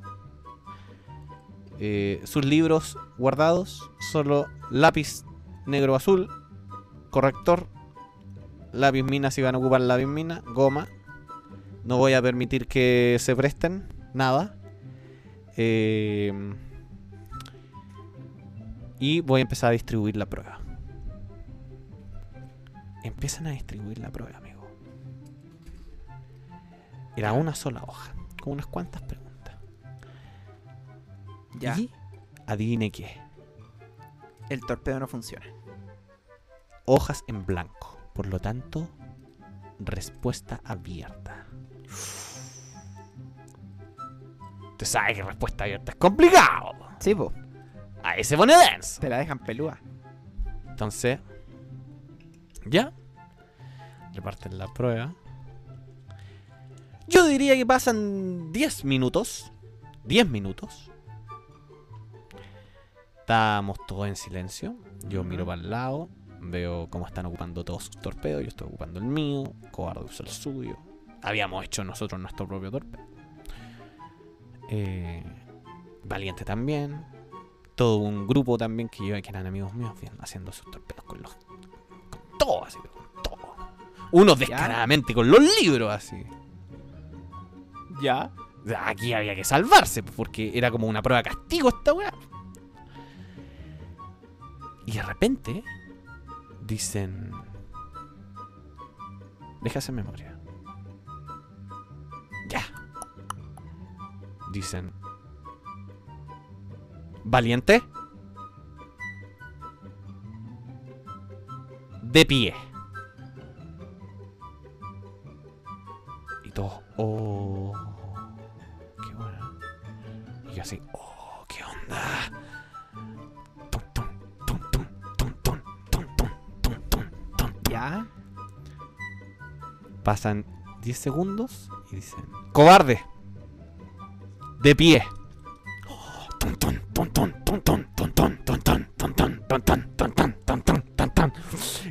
Eh, sus libros guardados, solo lápiz negro azul, corrector, lápiz mina si van a ocupar lápiz mina, goma. No voy a permitir que se presten nada. Eh, y voy a empezar a distribuir la prueba. Empiezan a distribuir la prueba, amigo. Era una sola hoja, con unas cuantas preguntas. ¿Ya? Y adivine qué. El torpedo no funciona. hojas en blanco. Por lo tanto, respuesta abierta. Usted sabe que respuesta abierta es complicado. Sí, po. Ahí se pone denso. Te la dejan pelúa. Entonces, ya. Reparten la prueba. Yo diría que pasan 10 minutos. 10 minutos. Estábamos todos en silencio. Yo miro para el lado. Veo cómo están ocupando todos sus torpedos. Yo estoy ocupando el mío. Cobarde usa el suyo. Habíamos hecho nosotros nuestro propio torpedo. Eh, Valiente también. Todo un grupo también que yo que eran amigos míos bien, haciendo sus torpedos con los. con todo así, con todo. Unos descaradamente con los libros así. ¿Ya? Aquí había que salvarse, porque era como una prueba de castigo esta weá. Y de repente dicen. Deja hacer memoria. Ya. Dicen. Valiente. De pie. Y todo. Oh. Qué bueno. Y yo así. Oh, qué onda. Pasan 10 segundos y dicen, cobarde, de pie.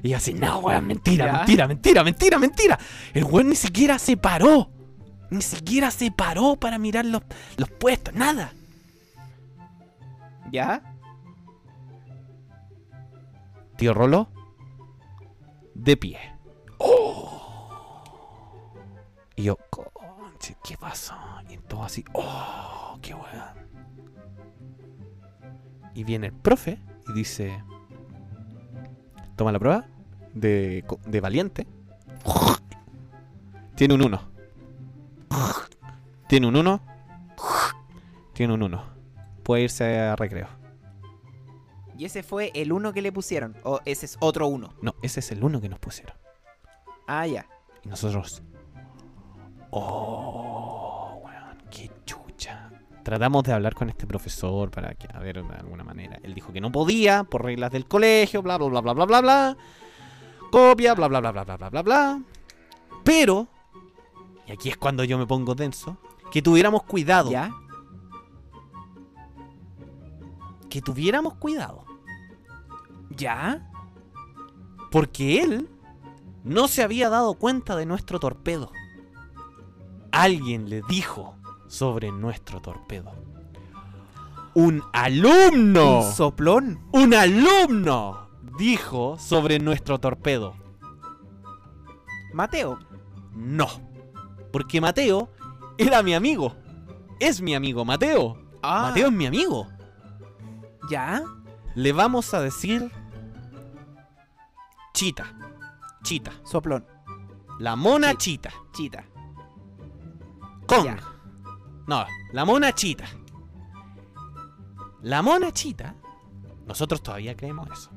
Y así, no, weón, mentira, mentira, mentira, mentira, mentira. El weón ni siquiera se paró. Ni siquiera se paró para mirar los, los puestos, nada. ¿Ya? Tío Rolo, de pie. ¡Oh! Y yo, conche, ¿qué pasó? Y todo así, ¡oh! ¡Qué weón! Y viene el profe y dice: Toma la prueba de, de valiente. Tiene un 1. Tiene un 1. Tiene un 1. Puede irse a recreo. ¿Y ese fue el uno que le pusieron? ¿O ese es otro uno? No, ese es el 1 que nos pusieron. Ah, ya. Y nosotros. Oh, weón, qué chucha. Tratamos de hablar con este profesor para que, a ver, de alguna manera. Él dijo que no podía por reglas del colegio, bla, bla, bla, bla, bla, bla, bla. Copia, bla, bla, bla, bla, bla, bla, bla, bla. Pero, y aquí es cuando yo me pongo tenso, que tuviéramos cuidado. ¿Ya? Que tuviéramos cuidado. ¿Ya? Porque él no se había dado cuenta de nuestro torpedo. Alguien le dijo sobre nuestro torpedo. Un alumno. Un soplón. Un alumno dijo sobre nuestro torpedo. Mateo. No. Porque Mateo era mi amigo. Es mi amigo, Mateo. Ah. Mateo es mi amigo. ¿Ya? Le vamos a decir... Chita. Chita. Soplón. La mona chita. Chita. Kong. Ya. No, la mona chita. La mona chita, nosotros todavía creemos eso.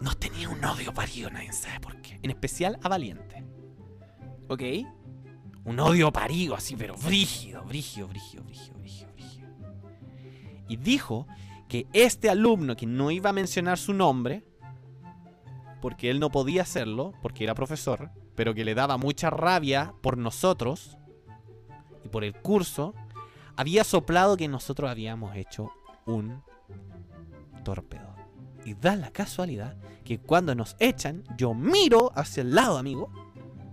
Nos tenía un odio parido, nadie sabe por qué. En especial a Valiente. Ok. Un odio parido así, pero brígido, brígido, brígido, brígido, brígido, brígido. Y dijo que este alumno, que no iba a mencionar su nombre, porque él no podía hacerlo, porque era profesor, pero que le daba mucha rabia por nosotros y por el curso, había soplado que nosotros habíamos hecho un torpedo. Y da la casualidad que cuando nos echan, yo miro hacia el lado, amigo,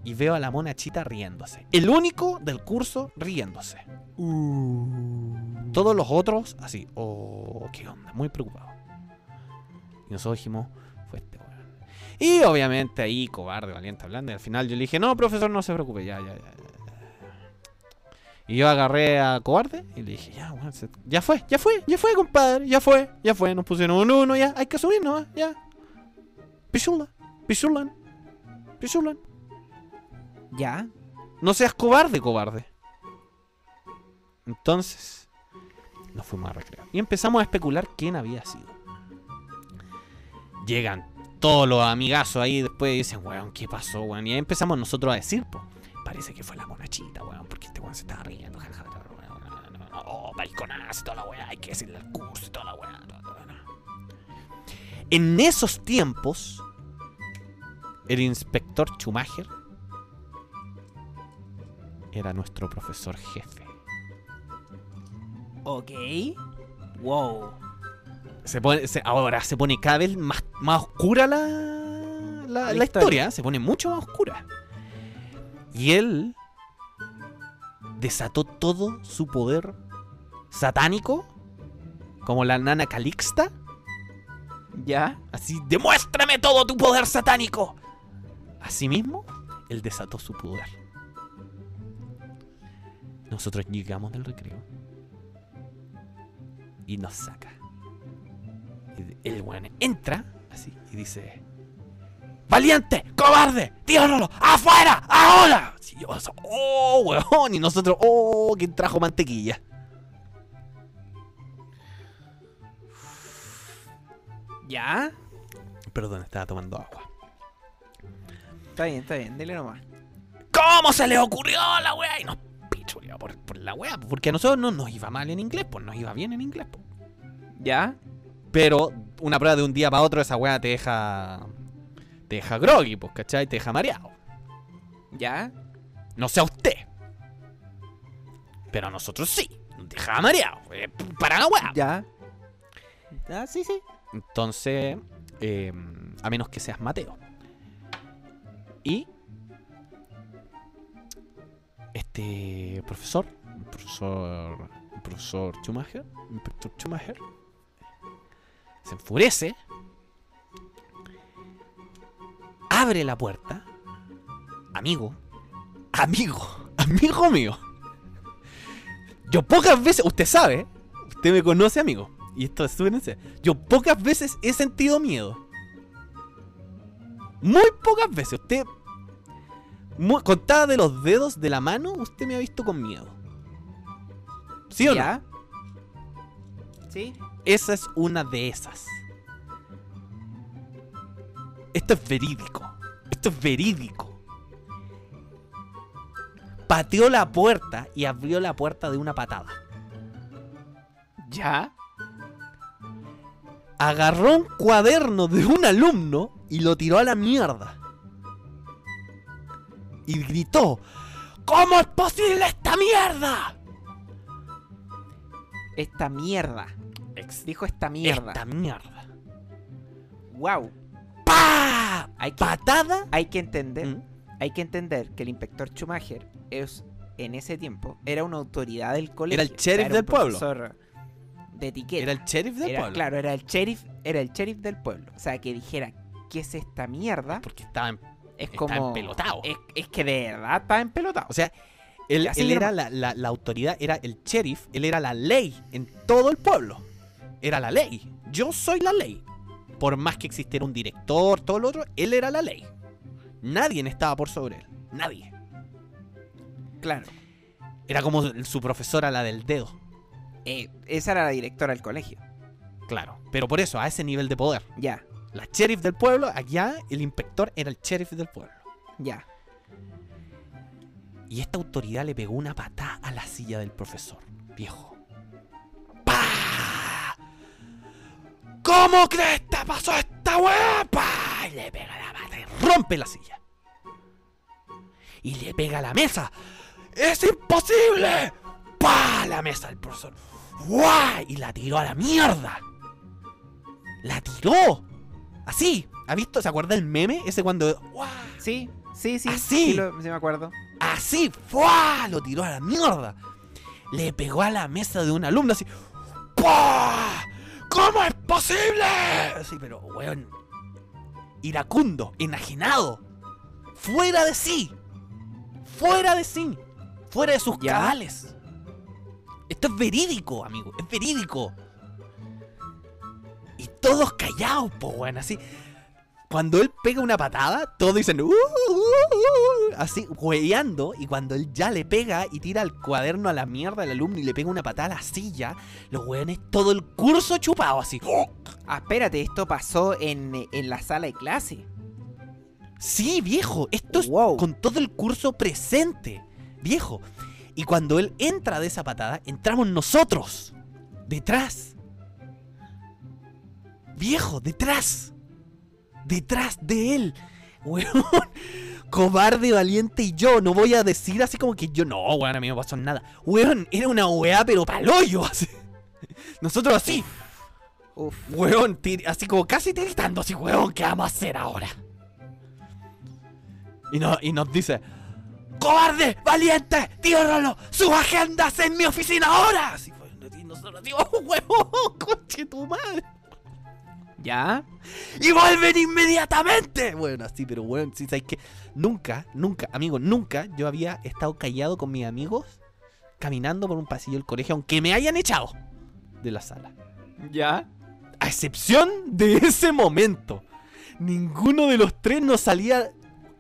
y veo a la mona chita riéndose. El único del curso riéndose. Todos los otros, así, oh, qué onda, muy preocupados. Y nosotros dijimos, fue este. Y obviamente ahí, cobarde, valiente, hablando. Y al final yo le dije, no, profesor, no se preocupe, ya, ya, ya. ya, ya". Y yo agarré a cobarde y le dije, ya, weón, se- ya fue, ya fue, ya fue, compadre, ya fue, ya fue. Nos pusieron un uno, ya, hay que subir nomás, ya. Pichula, pichulan, pichulan. ¿Ya? No seas cobarde, cobarde. Entonces, nos fuimos a recrear. Y empezamos a especular quién había sido. Llegan todos los amigazos ahí después y dicen, weón, ¿qué pasó, weón? Y ahí empezamos nosotros a decir, po, parece que fue la monachita, weón, porque este weón se estaba riendo. ja, ja, ja, ja, Oh, mariconazo, toda la weá, hay que decirle al curso, toda la weá. toda la weá. En esos tiempos, el inspector Schumacher era nuestro profesor jefe. Ok. Wow. Se pone, se- ahora se pone cada vez más, más oscura la, la, La la historia. historia, se pone mucho más oscura. Y él desató todo su poder satánico, como la nana Calixta. ¿Ya? Así, demuéstrame todo tu poder satánico. Asimismo, él desató su poder. Nosotros llegamos del recreo y nos saca. El weón entra así y dice: ¡Valiente! ¡Cobarde! ¡Tíralo! ¡Afuera! ¡Ahora! Y yo, ¡Oh, weón! Y nosotros, ¡Oh! ¿Quién trajo mantequilla? ¿Ya? Perdón, estaba tomando agua. Está bien, está bien, dile nomás. ¿Cómo se le ocurrió la weá? Y nos pichuleó por, por la weá. Porque a nosotros no nos iba mal en inglés, pues nos iba bien en inglés. pues. ¿Ya? Pero una prueba de un día para otro, esa weá te deja. Te deja groggy, pues, ¿cachai? Te deja mareado. ¿Ya? No sé a usted. Pero a nosotros sí. Nos dejaba mareado. eh, para la weá. ¿Ya? Ah, sí, sí. Entonces, eh, a menos que seas Mateo. Y este profesor, profesor, profesor Schumacher, el inspector Schumacher, se enfurece, abre la puerta, amigo, amigo, amigo mío. Yo pocas veces, usted sabe, usted me conoce, amigo, y esto es súper en serio. Yo pocas veces he sentido miedo. Muy pocas veces. Usted, muy, contada de los dedos de la mano, usted me ha visto con miedo. ¿Sí o no? ¿Sí? Esa es una de esas. Esto es verídico. Esto es verídico. Pateó la puerta y abrió la puerta de una patada. ¿Ya? Agarró un cuaderno de un alumno y lo tiró a la mierda. Y gritó: ¿Cómo es posible esta mierda? Esta mierda. Dijo esta mierda. Esta mierda. Wow. ¡Pah! Hay que, Patada. hay que entender. Mm. Hay que entender que el inspector Schumacher es, en ese tiempo, era una autoridad del colegio. Era el sheriff un del pueblo. De etiqueta. Era el sheriff del Era- pueblo. Claro, era el sheriff, era el sheriff del pueblo. O sea, que dijera, ¿qué es esta mierda? Porque estaba en Es está como. empelotado. Es, es que de verdad está empelotado. O sea, él, él era la, la- la autoridad, era el sheriff, él era la ley en todo el pueblo. Era la ley. Yo soy la ley. Por más que existiera un director, todo lo otro, él era la ley. Nadie estaba por sobre él. Nadie. claro. Era como su profesora, la del dedo. Eh, esa era la directora del colegio. Claro. Pero por eso, a ese nivel de poder. Ya, La sheriff del pueblo, allá el inspector era el sheriff del pueblo. ya. Y esta autoridad le pegó una patada a la silla del profesor, viejo. ¿Cómo crees que pasó esta weá? ¡Pah! Y le pega la pata y rompe la silla. Y le pega a la mesa. ¡Es imposible! ¡Pah! La mesa del profesor. ¡Guay! Y la tiró a la mierda. La tiró. Así. ¿Ha visto? ¿Se acuerda el meme? Ese cuando. ¡Guau! Sí, sí, sí. ¿Así? Sí, lo- sí me acuerdo. Así, ¡fua! Lo tiró a la mierda. Le pegó a la mesa de un alumno así. ¡Pua! ¿Cómo es posible? Así, pero, weón. Iracundo, enajenado. Fuera de sí. Fuera de sí. Fuera de sus ¿Ya? cabales. Esto es verídico, amigo. Es verídico. Y todos callados, po, weón. Así. Cuando él pega una patada, todos dicen, "Uh, uh, uh", así, hueveando. Y cuando él ya le pega y tira el cuaderno a la mierda del alumno y le pega una patada a la silla, los weones, todo el curso chupado, así. Ah, espérate, esto pasó en, en la sala de clase. Sí, viejo, esto es Wow. con todo el curso presente, viejo. Y cuando él entra de esa patada, entramos nosotros, detrás. Viejo, detrás. Detrás de él. Weón. Cobarde, valiente y yo. No voy a decir así como que yo no, weón, a mí no pasó nada. Weón, era una weá, pero paloyo. Así. Nosotros así. Uf. Weón, así como casi tiritando, así, weón, ¿qué vamos a hacer ahora? Y, no, y nos dice, ¡Cobarde! ¡Valiente! ¡Tío Rolo! ¡Sus agendas en mi oficina ahora! Así fue, y nosotros digo, ¡Oh, weón! ¡Coche tu madre! ¿Ya? ¡Y vuelven inmediatamente! Bueno, así, pero weón, sí, ¿sabes qué? Nunca, nunca, amigo, nunca yo había estado callado con mis amigos caminando por un pasillo del colegio, aunque me hayan echado de la sala. ¿Ya? A excepción de ese momento. Ninguno de los tres nos salía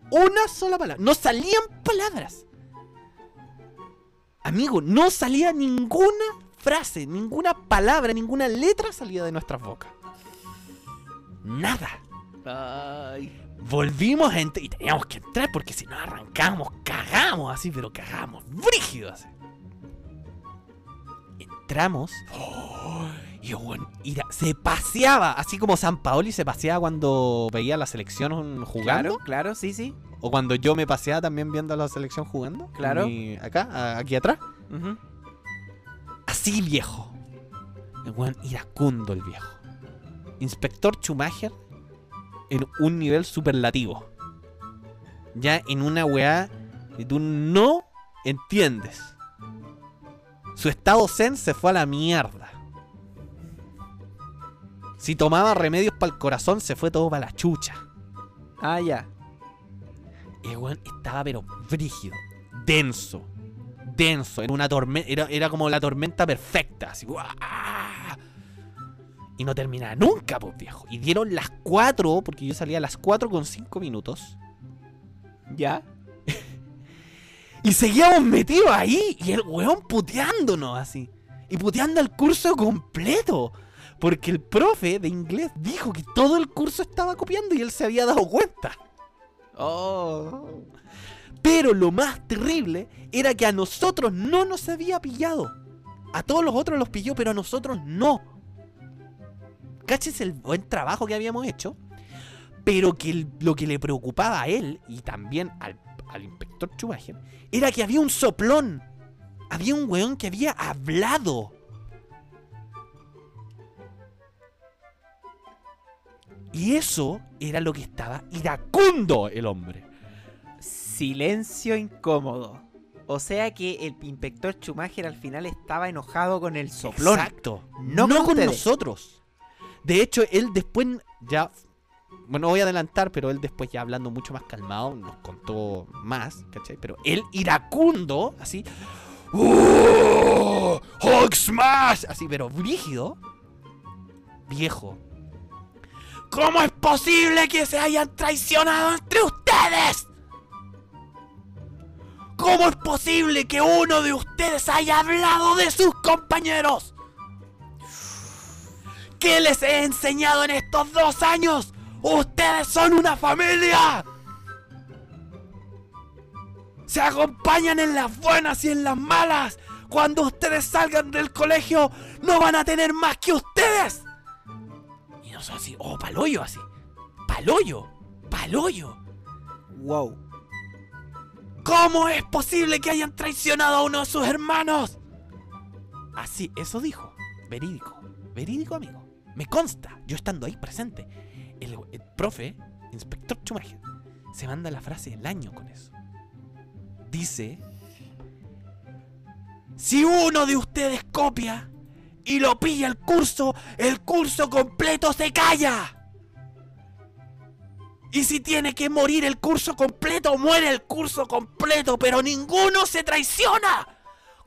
una sola palabra. No salían palabras. Amigo, no salía ninguna frase, ninguna palabra, ninguna letra salía de nuestras bocas. Nada. Ay. Volvimos entrar y teníamos que entrar porque si no arrancamos, cagamos así, pero cagamos brígido así. Entramos ¡oh! y weón ira- se paseaba, así como San Paoli se paseaba cuando veía la selección jugando. Claro, claro, sí, sí. O cuando yo me paseaba también viendo a la selección jugando. Claro. Acá, a- aquí atrás. Así viejo. El iracundo el viejo. Inspector Schumacher en un nivel superlativo. Ya en una weá que tú no entiendes. Su estado zen se fue a la mierda. Si tomaba remedios para el corazón, se fue todo para la chucha. Ah, ya. El weón estaba pero brígido, denso, denso, era una tormenta, era, era como la tormenta perfecta, así, ¡guau! Y no terminaba nunca, pues viejo. Y dieron las 4, porque yo salía a las 4 con 5 minutos. ¿Ya? Y seguíamos metidos ahí. Y el weón puteándonos así. Y puteando el curso completo. Porque el profe de inglés dijo que todo el curso estaba copiando y él se había dado cuenta. Oh. Pero lo más terrible era que a nosotros no nos había pillado. A todos los otros los pilló, pero a nosotros no. Cáchese el buen trabajo que habíamos hecho. Pero que el- lo que le preocupaba a él y también al, al inspector Schumacher era que había un soplón. Había un weón que había hablado. Y eso era lo que estaba iracundo el hombre. Silencio incómodo. O sea que el inspector Schumacher al final estaba enojado con el soplón. Exacto. No No, con nosotros. De hecho, él después ya. Bueno, voy a adelantar, pero él después ya hablando mucho más calmado, nos contó más, ¿cachai? Pero él iracundo, así. ¡Oh! ¡Hulk Smash! Así, pero brígido. Viejo. ¿Cómo es posible que se hayan traicionado entre ustedes? ¿Cómo es posible que uno de ustedes haya hablado de sus compañeros? ¿Qué les he enseñado en estos dos años? ¡Ustedes son una familia! Se acompañan en las buenas y en las malas. Cuando ustedes salgan del colegio, no van a tener más que ustedes. Y nosotros así, oh, paloyo así. Paloyo, paloyo. Wow. ¿Cómo es posible que hayan traicionado a uno de sus hermanos? Así, eso dijo. Verídico. Verídico, amigo. Me consta, yo estando ahí presente. El, profe, inspector Schumacher, se manda la frase del año con eso. Dice: Si uno de ustedes copia y lo pilla el curso, el curso completo se calla. Y si tiene que morir el curso completo, muere el curso completo, pero ninguno se traiciona.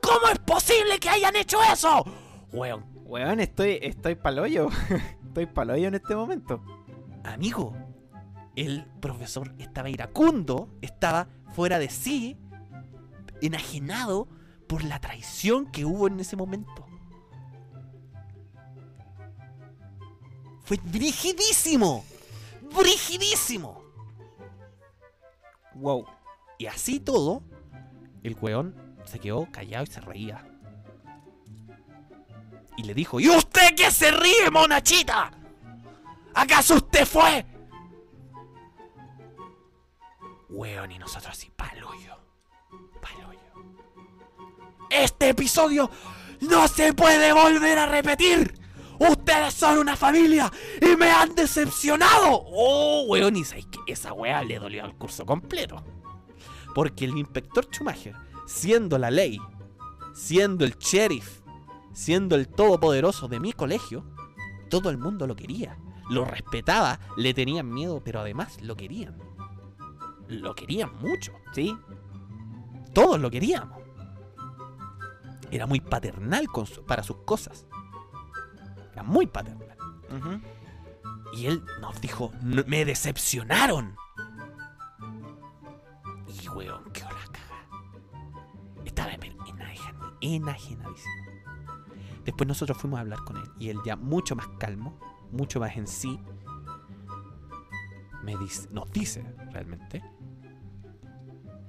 ¿Cómo es posible que hayan hecho eso? Weón, Weón, estoy, estoy paloyo. estoy paloyo en este momento. amigo, el profesor estaba iracundo, estaba fuera de sí, enajenado por la traición que hubo en ese momento. Fue brigidísimo, brigidísimo. Wow. Y así todo, el weón se quedó callado y se reía. Y le dijo, ¿y usted qué se ríe, monachita? ¿Acaso usted fue? Weón, y nosotros así, paloyo. Paloyo. Este episodio no se puede volver a repetir. Ustedes son una familia y me han decepcionado. Oh, weón, y que esa weá le dolió al curso completo. Porque el inspector Schumacher, siendo la ley, siendo el sheriff, siendo el todopoderoso de mi colegio, todo el mundo lo quería. Lo respetaba, le tenían miedo, pero además lo querían. Lo querían mucho. ¿Sí? Todos lo queríamos. Era muy paternal con su- para sus cosas. Era muy paternal. Y él nos dijo, "No- me decepcionaron. Y weón, qué hora caga. Estaba enajenadísimo. Después nosotros fuimos a hablar con él. Y él ya mucho más calmo, mucho más en sí. me dice, nos dice realmente,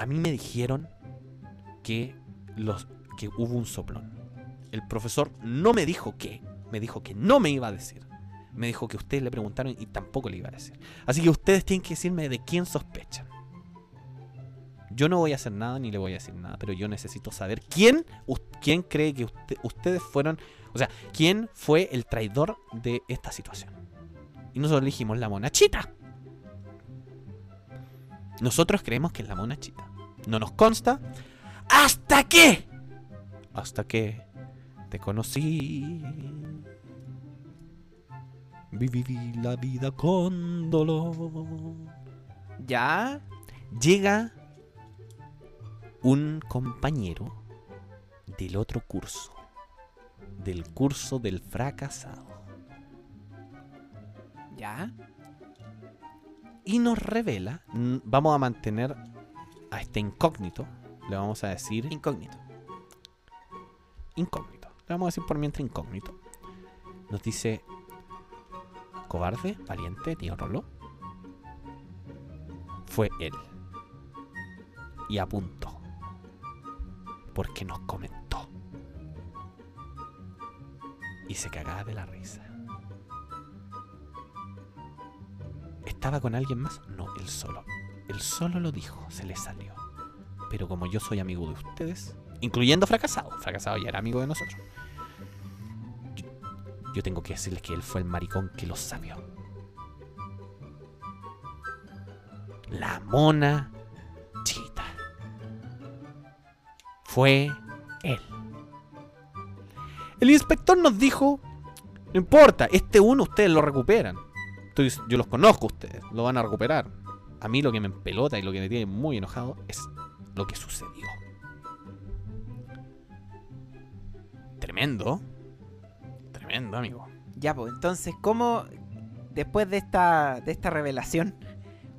a mí me dijeron que, los, que hubo un soplón. El profesor no me dijo qué, me dijo que no me iba a decir. Me dijo que ustedes le preguntaron y tampoco le iba a decir. Así que ustedes tienen que decirme de quién sospechan. Yo no voy a hacer nada ni le voy a decir nada, pero yo necesito saber quién, quién cree que usted- ustedes fueron, o sea, quién fue el traidor de esta situación. Y nosotros elegimos la monachita. Nosotros creemos que es la monachita. No nos consta. ¿Hasta qué? Hasta que te conocí. Viví la vida con dolor. ¿Ya? Llega un compañero del otro curso. Del curso del fracasado. ¿Ya? y nos revela, vamos a mantener a este incógnito, le vamos a decir Incógnito. incógnito, le vamos a decir por mientras incógnito. Nos dice, cobarde, valiente, tío Rolo, fue él. Y apuntó, porque nos comentó. Y se cagaba de la risa. ¿Estaba con alguien más? No, él solo. Él solo lo dijo, se le salió. Pero como yo soy amigo de ustedes, incluyendo Fracasado, Fracasado ya era amigo de nosotros, yo, tengo que decirles que él fue el maricón que los sabió. La mona Fue él. El inspector nos dijo, no importa, este uno ustedes lo recuperan. Estoy- yo los conozco a ustedes, lo van a recuperar. A mí lo que me empelota y lo que me tiene muy enojado es lo que sucedió. Tremendo. Tremendo, amigo. Ya, pues, entonces, ¿cómo, después de esta, de esta revelación,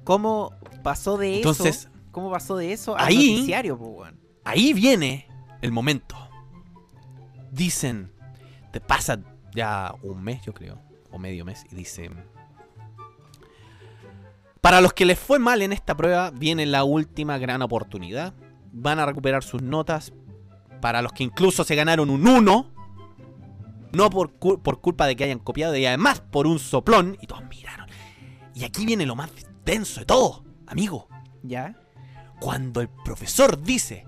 cómo pasó de Entonces, eso? ¿Cómo pasó de eso al ahí- noticiario, pues, weón? Ahí viene el momento. Dicen, te pasa ya un mes, yo creo, o medio mes, y dicen, para los que les fue mal en esta prueba, viene la última gran oportunidad. Van a recuperar sus notas. Para los que incluso se ganaron un 1, no por, por culpa de que hayan copiado, y además por un soplón, y todos miraron. Y aquí viene lo más denso de todo, amigo ¿Ya? cuando el profesor dice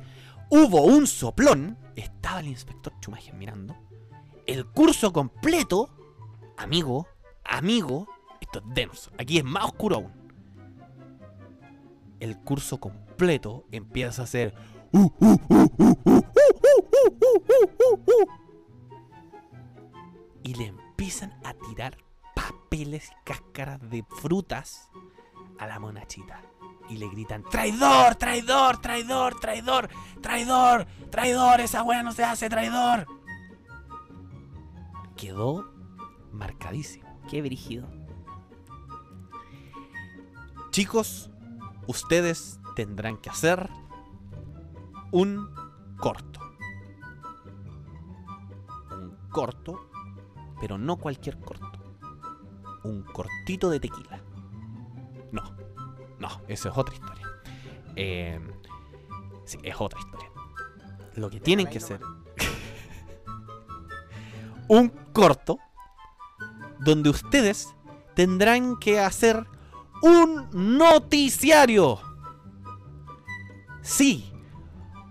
hubo un soplón, estaba el inspector Chumagen mirando, el curso completo, amigo, amigo, esto es denso, aquí es más oscuro aún. El curso completo empieza a ser... Y le empiezan a tirar papeles y cáscaras de frutas a la monachita y le gritan traidor, traidor, traidor, traidor, traidor, traidor, esa weá no se hace, traidor. Quedó marcadísimo. Qué brígido. Chicos, ustedes tendrán que hacer un corto. Un corto, pero no cualquier corto. Un cortito de tequila. No, no, eso es otra historia. Eh, sí, es otra historia. Lo que tienen que hacer... un corto donde ustedes tendrán que hacer un noticiario. Sí,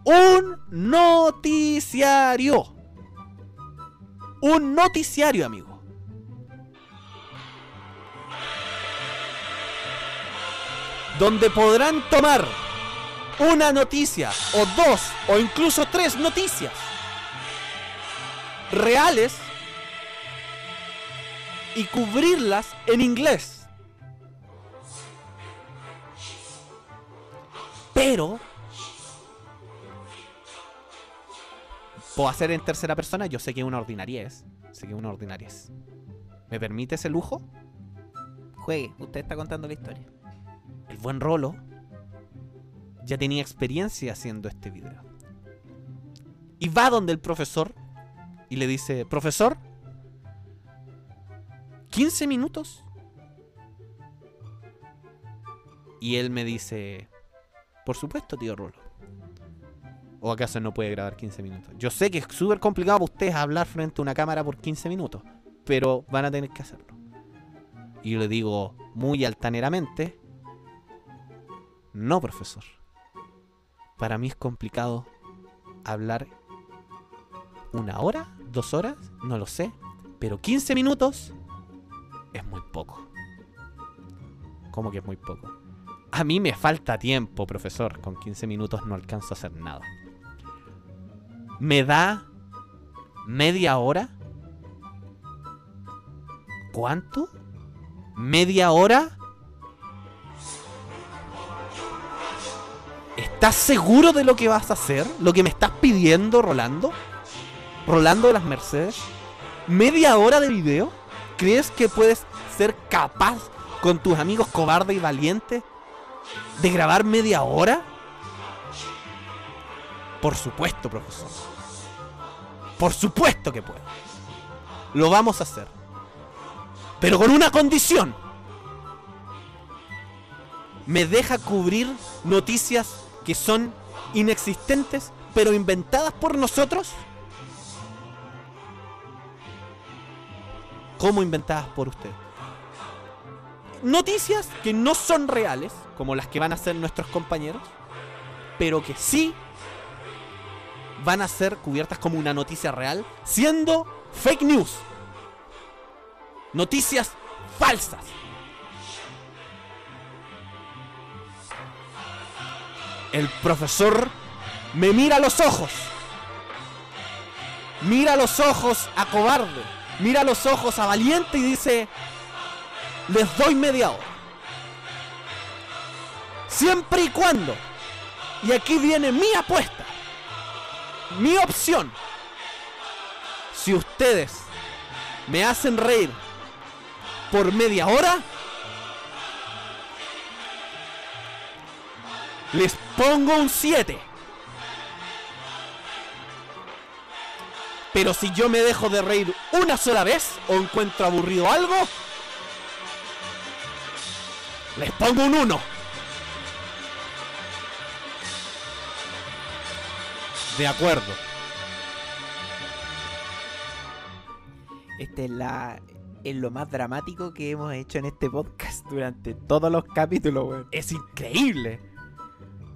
un noticiario. Un noticiario, amigo. Donde podrán tomar una noticia, o dos, o incluso tres noticias reales y cubrirlas en inglés. Pero puedo hacer en tercera persona, yo sé que es una ordinariez, sé que es una ordinariez. ¿Me permite ese lujo? Juegue, usted está contando la historia. El buen Rolo ya tenía experiencia haciendo este video. Y va donde el profesor y le dice, profesor, 15 minutos Y él me dice, por supuesto, tío Rolo. ¿O acaso no puede grabar 15 minutos? Yo sé que es súper complicado para ustedes hablar frente a una cámara por 15 minutos, pero van a tener que hacerlo. Y yo le digo muy altaneramente, no, profesor. Para mí es complicado hablar una hora, dos horas, no lo sé, pero 15 minutos es muy poco. ¿Cómo que es muy poco? A mí me falta tiempo, profesor. Con 15 minutos no alcanzo a hacer nada. ¿Me da media hora? ¿Cuánto? ¿Media hora? ¿Estás seguro de lo que vas a hacer? ¿Lo que me estás pidiendo, Rolando? ¿Rolando de las Mercedes? ¿Media hora de video? ¿Crees que puedes ser capaz con tus amigos cobarde y valiente de grabar media hora? Por supuesto, profesor. Por supuesto que puedo. Lo vamos a hacer. Pero con una condición. Me deja cubrir noticias que son inexistentes, pero inventadas por nosotros. ¿Cómo inventadas por usted? Noticias que no son reales, como las que van a ser nuestros compañeros, pero que sí van a ser cubiertas como una noticia real, siendo fake news. Noticias falsas. El profesor me mira los ojos. Mira los ojos a cobarde. Mira los ojos a valiente y dice, les doy media hora. Siempre y cuando. Y aquí viene mi apuesta. Mi opción. Si ustedes me hacen reír por media hora, les pongo un 7. Pero si yo me dejo de reír una sola vez o encuentro aburrido algo, les pongo un 1. De acuerdo. Este es la es lo más dramático que hemos hecho en este podcast durante todos los capítulos, weón. Es increíble.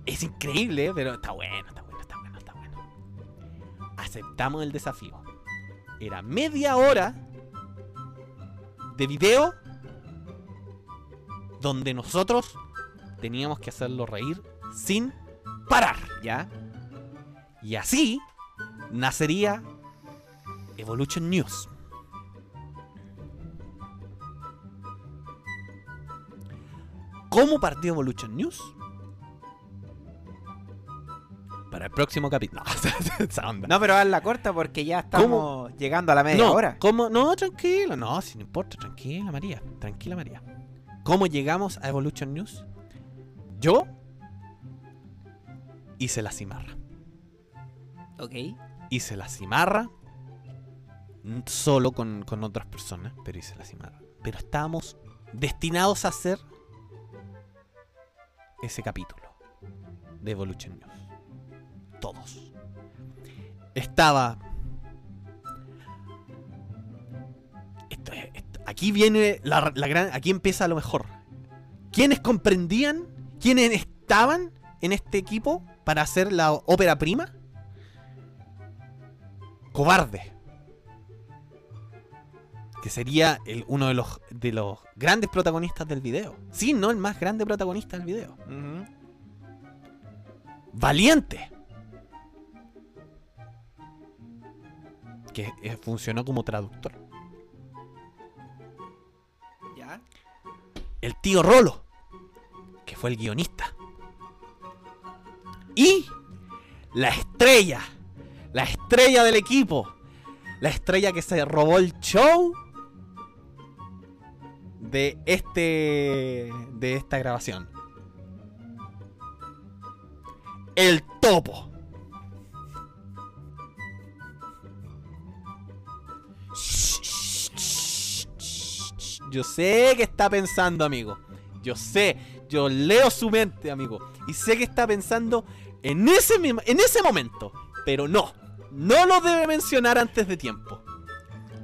Es increíble, pero está bueno, está bueno, está bueno, está bueno. Aceptamos el desafío. Era media hora de video donde nosotros teníamos que hacerlo reír sin parar. ¿Ya? Y así nacería Evolution News. ¿Cómo partió Evolution News? Para el próximo capítulo. No, esa onda. No, pero hazla corta porque ya estamos llegando a la media no, hora. ¿cómo? No, tranquilo. No, si no importa. Tranquila, María. Tranquila, María. ¿Cómo llegamos a Evolution News? Yo hice la cimarra. Ok. Hice la cimarra. Solo con, con otras personas, pero hice la cimarra. Pero estábamos destinados a hacer ese capítulo de Evolution News. Todos. Estaba. Esto es- esto- aquí viene la, la gran. Aquí empieza lo mejor. ¿Quiénes comprendían? ¿Quiénes estaban en este equipo para hacer la ópera prima? Cobarde. Que sería el- uno de los, de los grandes protagonistas del video. Sí, no el más grande protagonista del video. Valiente. Que eh, funcionó como traductor. ¿Ya? El tío Rolo. Que fue el guionista. Y la estrella. La estrella del equipo. La estrella que se robó el show. De este. De esta grabación. El topo. Yo sé que está pensando, amigo. Yo sé. Yo leo su mente, amigo. Y sé que está pensando en ese, mismo- en ese momento. Pero no. No lo debe mencionar antes de tiempo.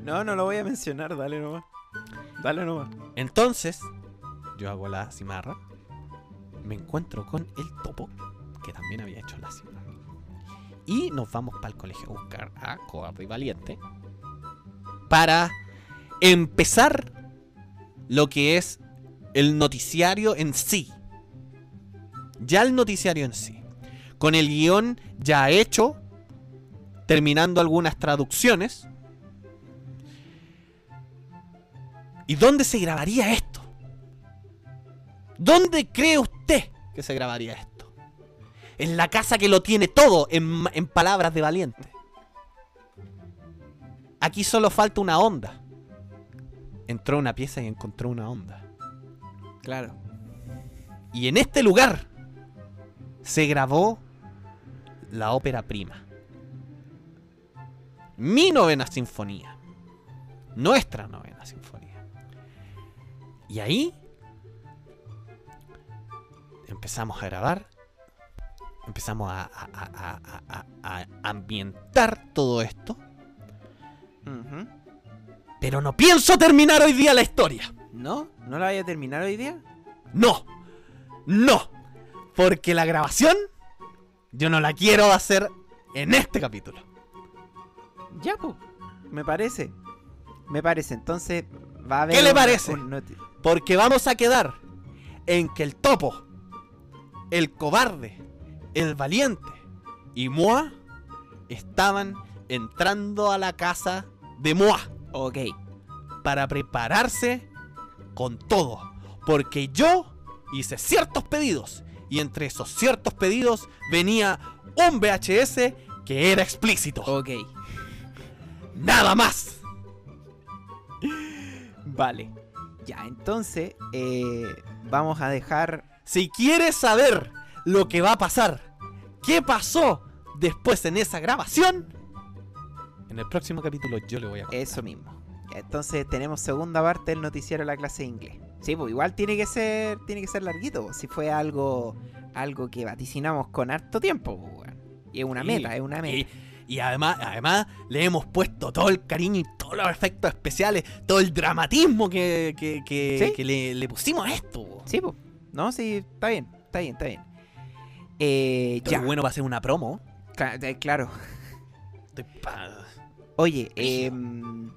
No, no lo voy a mencionar, dale nomás. Dale nomás. Entonces, yo hago la cimarra. Me encuentro con el topo, que también había hecho la cimarra. Y nos vamos para el colegio a buscar a Cobarde y Valiente. Para empezar lo que es el noticiario en sí. Ya el noticiario en sí. Con el guion ya hecho. Terminando algunas traducciones. ¿Y dónde se grabaría esto? ¿Dónde cree usted que se grabaría esto? En la casa que lo tiene todo, en, en palabras de valiente. Aquí solo falta una onda. Entró a una pieza y encontró una onda. Claro. Y en este lugar se grabó la ópera prima. Mi novena sinfonía. Nuestra novena sinfonía. Y ahí empezamos a grabar. Empezamos a, a- a- a- a- a ambientar todo esto. Pero no pienso terminar hoy día la historia. ¿No? ¿No la vaya a terminar hoy día? No, no, porque la grabación yo no la quiero hacer en este capítulo. Ya, pues. Me parece. Me parece. Entonces va a haber. ¿Qué le parece? un Porque vamos a quedar en que el topo, el cobarde, el valiente y Moa estaban entrando a la casa de Moa Ok. para prepararse con todo. Porque yo hice ciertos pedidos y entre esos ciertos pedidos venía un VHS que era explícito. Ok. Nada más. Vale. Ya, entonces eh, vamos a dejar. Si quieres saber lo que va a pasar, qué pasó después en esa grabación, en el próximo capítulo yo le voy a contar. Eso mismo. Entonces tenemos segunda parte del noticiero de la clase de inglés. Sí, pues igual tiene que ser, tiene que ser larguito. pues, Si fue algo, algo que vaticinamos con harto tiempo, pues. Y es una Sí, meta, es una meta. Y, y además, además le hemos puesto todo el cariño y todos los efectos especiales, todo el dramatismo que, que, que- ¿Sí? que le, le pusimos a esto. po. Sí, pues. No, sí, está bien, está bien, está bien. Eh, ya, bueno para hacer una promo. eh, claro. Estoy pa- Oye, em,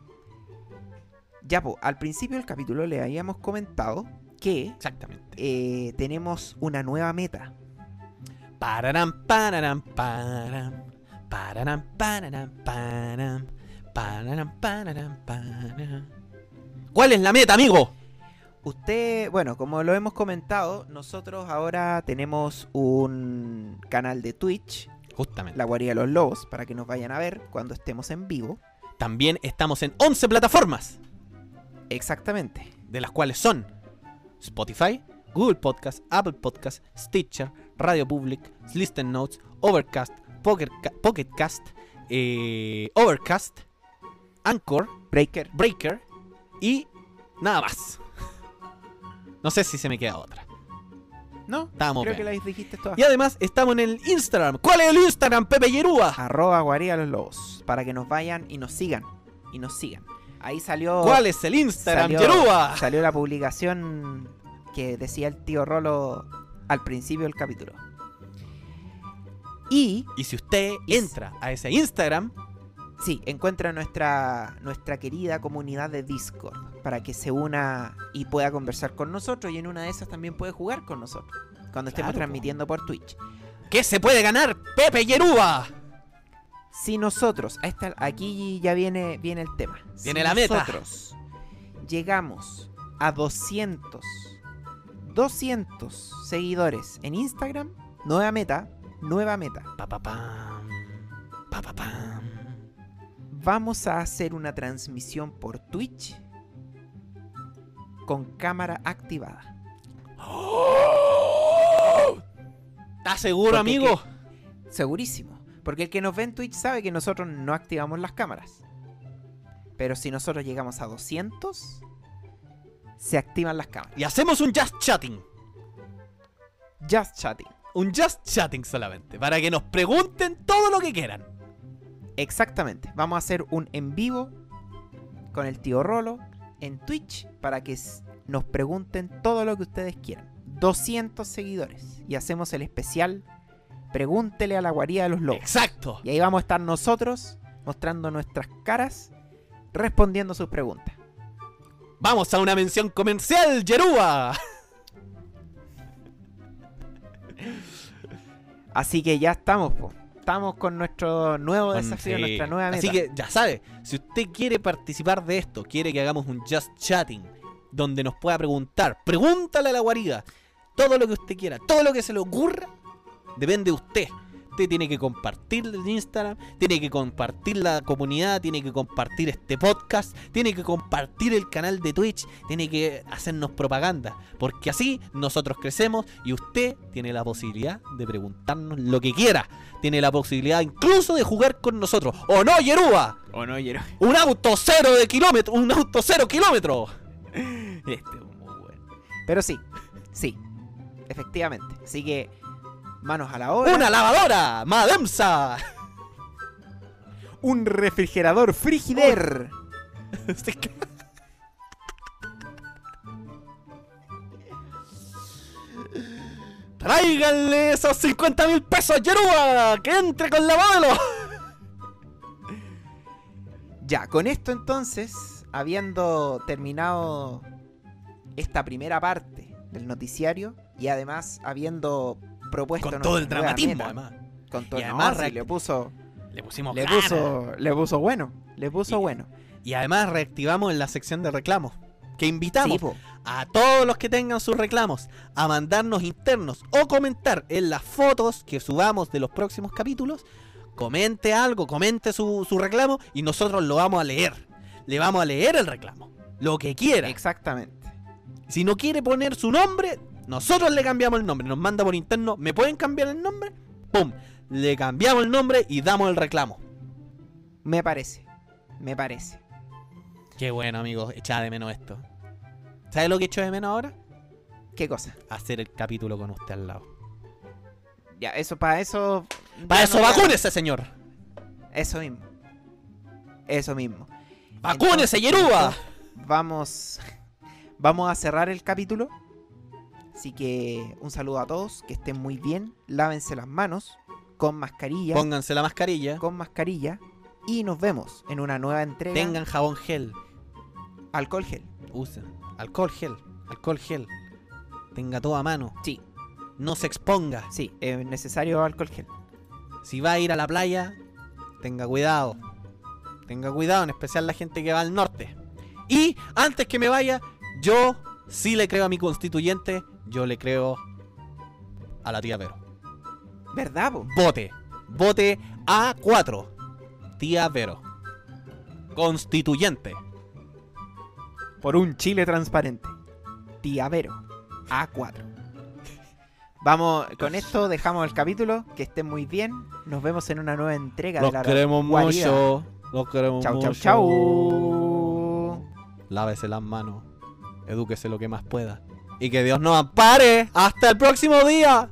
ya, pues, al principio del capítulo le habíamos comentado que Exactamente. eh, tenemos una nueva meta. Pararam, pararam, param. Pararam, pararam, param. Pararam, pararam, param. ¿Cuál es la meta, amigo? Usted, bueno, como lo hemos comentado, nosotros ahora tenemos un canal de Twitch, Justamente. La Guardia de los Lobos, para que nos vayan a ver cuando estemos en vivo. También estamos en 11 plataformas, Exactamente. de las cuales son Spotify, Google Podcast, Apple Podcast, Stitcher, Radio Public, Listen Notes, Overcast, Pocket, Pocket Cast, eh, Overcast, Anchor, Breaker. Breaker y nada más. No sé si se me queda otra. No, Estamos creo bien. que las dijiste todas. Y además estamos en el Instagram. ¿Cuál es el Instagram, Pepe Yerúa? Arroba Guardia de los Lobos, para que nos vayan y nos sigan. Y nos sigan. Ahí salió... ¿Cuál es el Instagram, salió, Yerúa? salió la publicación que decía el tío Rolo al principio del capítulo. Y Y si usted entra a ese Instagram, sí, encuentra nuestra, nuestra querida comunidad de Discord para que se una y pueda conversar con nosotros y en una de esas también puede jugar con nosotros cuando estemos Claro, transmitiendo por Twitch. ¿qué se puede ganar, Pepe Yerúa? Si nosotros, esta- aquí ya viene, viene el tema. Viene si la meta. Nosotros llegamos a 200, 200 seguidores en Instagram, nueva meta, nueva meta. Pa, pa, pam. Pa, pa, pam. Vamos a hacer una transmisión por Twitch con cámara activada. ¿Estás seguro, Porque amigo? Segurísimo. Porque el que nos ve en Twitch sabe que nosotros no activamos las cámaras. Pero si nosotros llegamos a 200, se activan las cámaras. Y hacemos un just chatting. Just chatting. Un just chatting solamente. Para que nos pregunten todo lo que quieran. Exactamente. Vamos a hacer un en vivo con el tío Rolo en Twitch para que nos pregunten todo lo que ustedes quieran. 200 seguidores. Y hacemos el especial Pregúntele a la guarida de los lobos. Exacto. Y ahí vamos a estar nosotros mostrando nuestras caras, respondiendo sus preguntas. Vamos a una mención comercial, Yerúa. Así que ya estamos, po. Estamos con nuestro nuevo desafío, Sí. nuestra nueva meta. Así que ya sabe, si usted quiere participar de esto, quiere que hagamos un just chatting donde nos pueda preguntar, pregúntale a la guarida todo lo que usted quiera, todo lo que se le ocurra, depende de usted. Usted tiene que compartir el Instagram, tiene que compartir la comunidad, tiene que compartir este podcast, tiene que compartir el canal de Twitch, tiene que hacernos propaganda, porque así nosotros crecemos y usted tiene la posibilidad de preguntarnos lo que quiera. Tiene la posibilidad incluso de jugar con nosotros. ¡O no, Yerúa! ¿O no, Yero? ¡Un auto cero de kilómetro! ¡Un auto cero kilómetro! Este es muy bueno. Pero sí, sí, efectivamente. Así que, manos a la obra. ¡Una lavadora! ¡Mademsa! Un refrigerador frigider. ¡Tráiganle esos 50 mil pesos, Yerúa! ¡Que entre con la modelo! Ya, con esto entonces, habiendo terminado esta primera parte del noticiario y además habiendo propuesto Con todo el dramatismo, además. Con todo Y no, además sí, le puso, Le pusimos le puso, le puso bueno, le puso Y- bueno. Y además reactivamos en la sección de reclamos. Que invitamos Sí, a todos los que tengan sus reclamos a mandarnos internos o comentar en las fotos que subamos de los próximos capítulos. Comente algo, comente su, su reclamo y nosotros lo vamos a leer. Le vamos a leer el reclamo. Lo que quiera. Exactamente. Si no quiere poner su nombre, nosotros le cambiamos el nombre. Nos manda por interno, ¿me pueden cambiar el nombre? ¡Pum! Le cambiamos el nombre y damos el reclamo. Me parece. Me parece. Qué bueno, amigos. Echaba de menos esto. ¿Sabe lo que echo de menos ahora? ¿Qué cosa? Hacer el capítulo con usted al lado. Ya, eso, para eso. Para eso, no vacúnese, señor. Eso mismo. Eso mismo. ¡Vacúnese, Yerúa! Vamos. Vamos a cerrar el capítulo. Así que un saludo a todos, que estén muy bien, lávense las manos con mascarilla, Pónganse la mascarilla. con mascarilla y nos vemos en una nueva entrega Tengan jabón gel. alcohol gel. Usen. Alcohol gel. Alcohol gel. Tenga todo a mano. Sí, No se exponga. sí, es necesario alcohol gel. Si va a ir a la playa, tenga cuidado. Tenga cuidado, en especial la gente que va al norte. Y antes que me vaya, yo sí le creo a mi constituyente, yo le creo a la tía Vero. ¿Verdad, po? Vote. Vote A4. Tía Vero. Constituyente. Por un Chile transparente. Tía Vero. A4. Vamos, con esto dejamos el capítulo. Que estén muy bien. Nos vemos en una nueva entrega de Los la queremos guarida. mucho. Los queremos Chau, chau, mucho. chau. Lávese las manos. Edúquese lo que más pueda. Y que Dios nos ampare. Hasta el próximo día.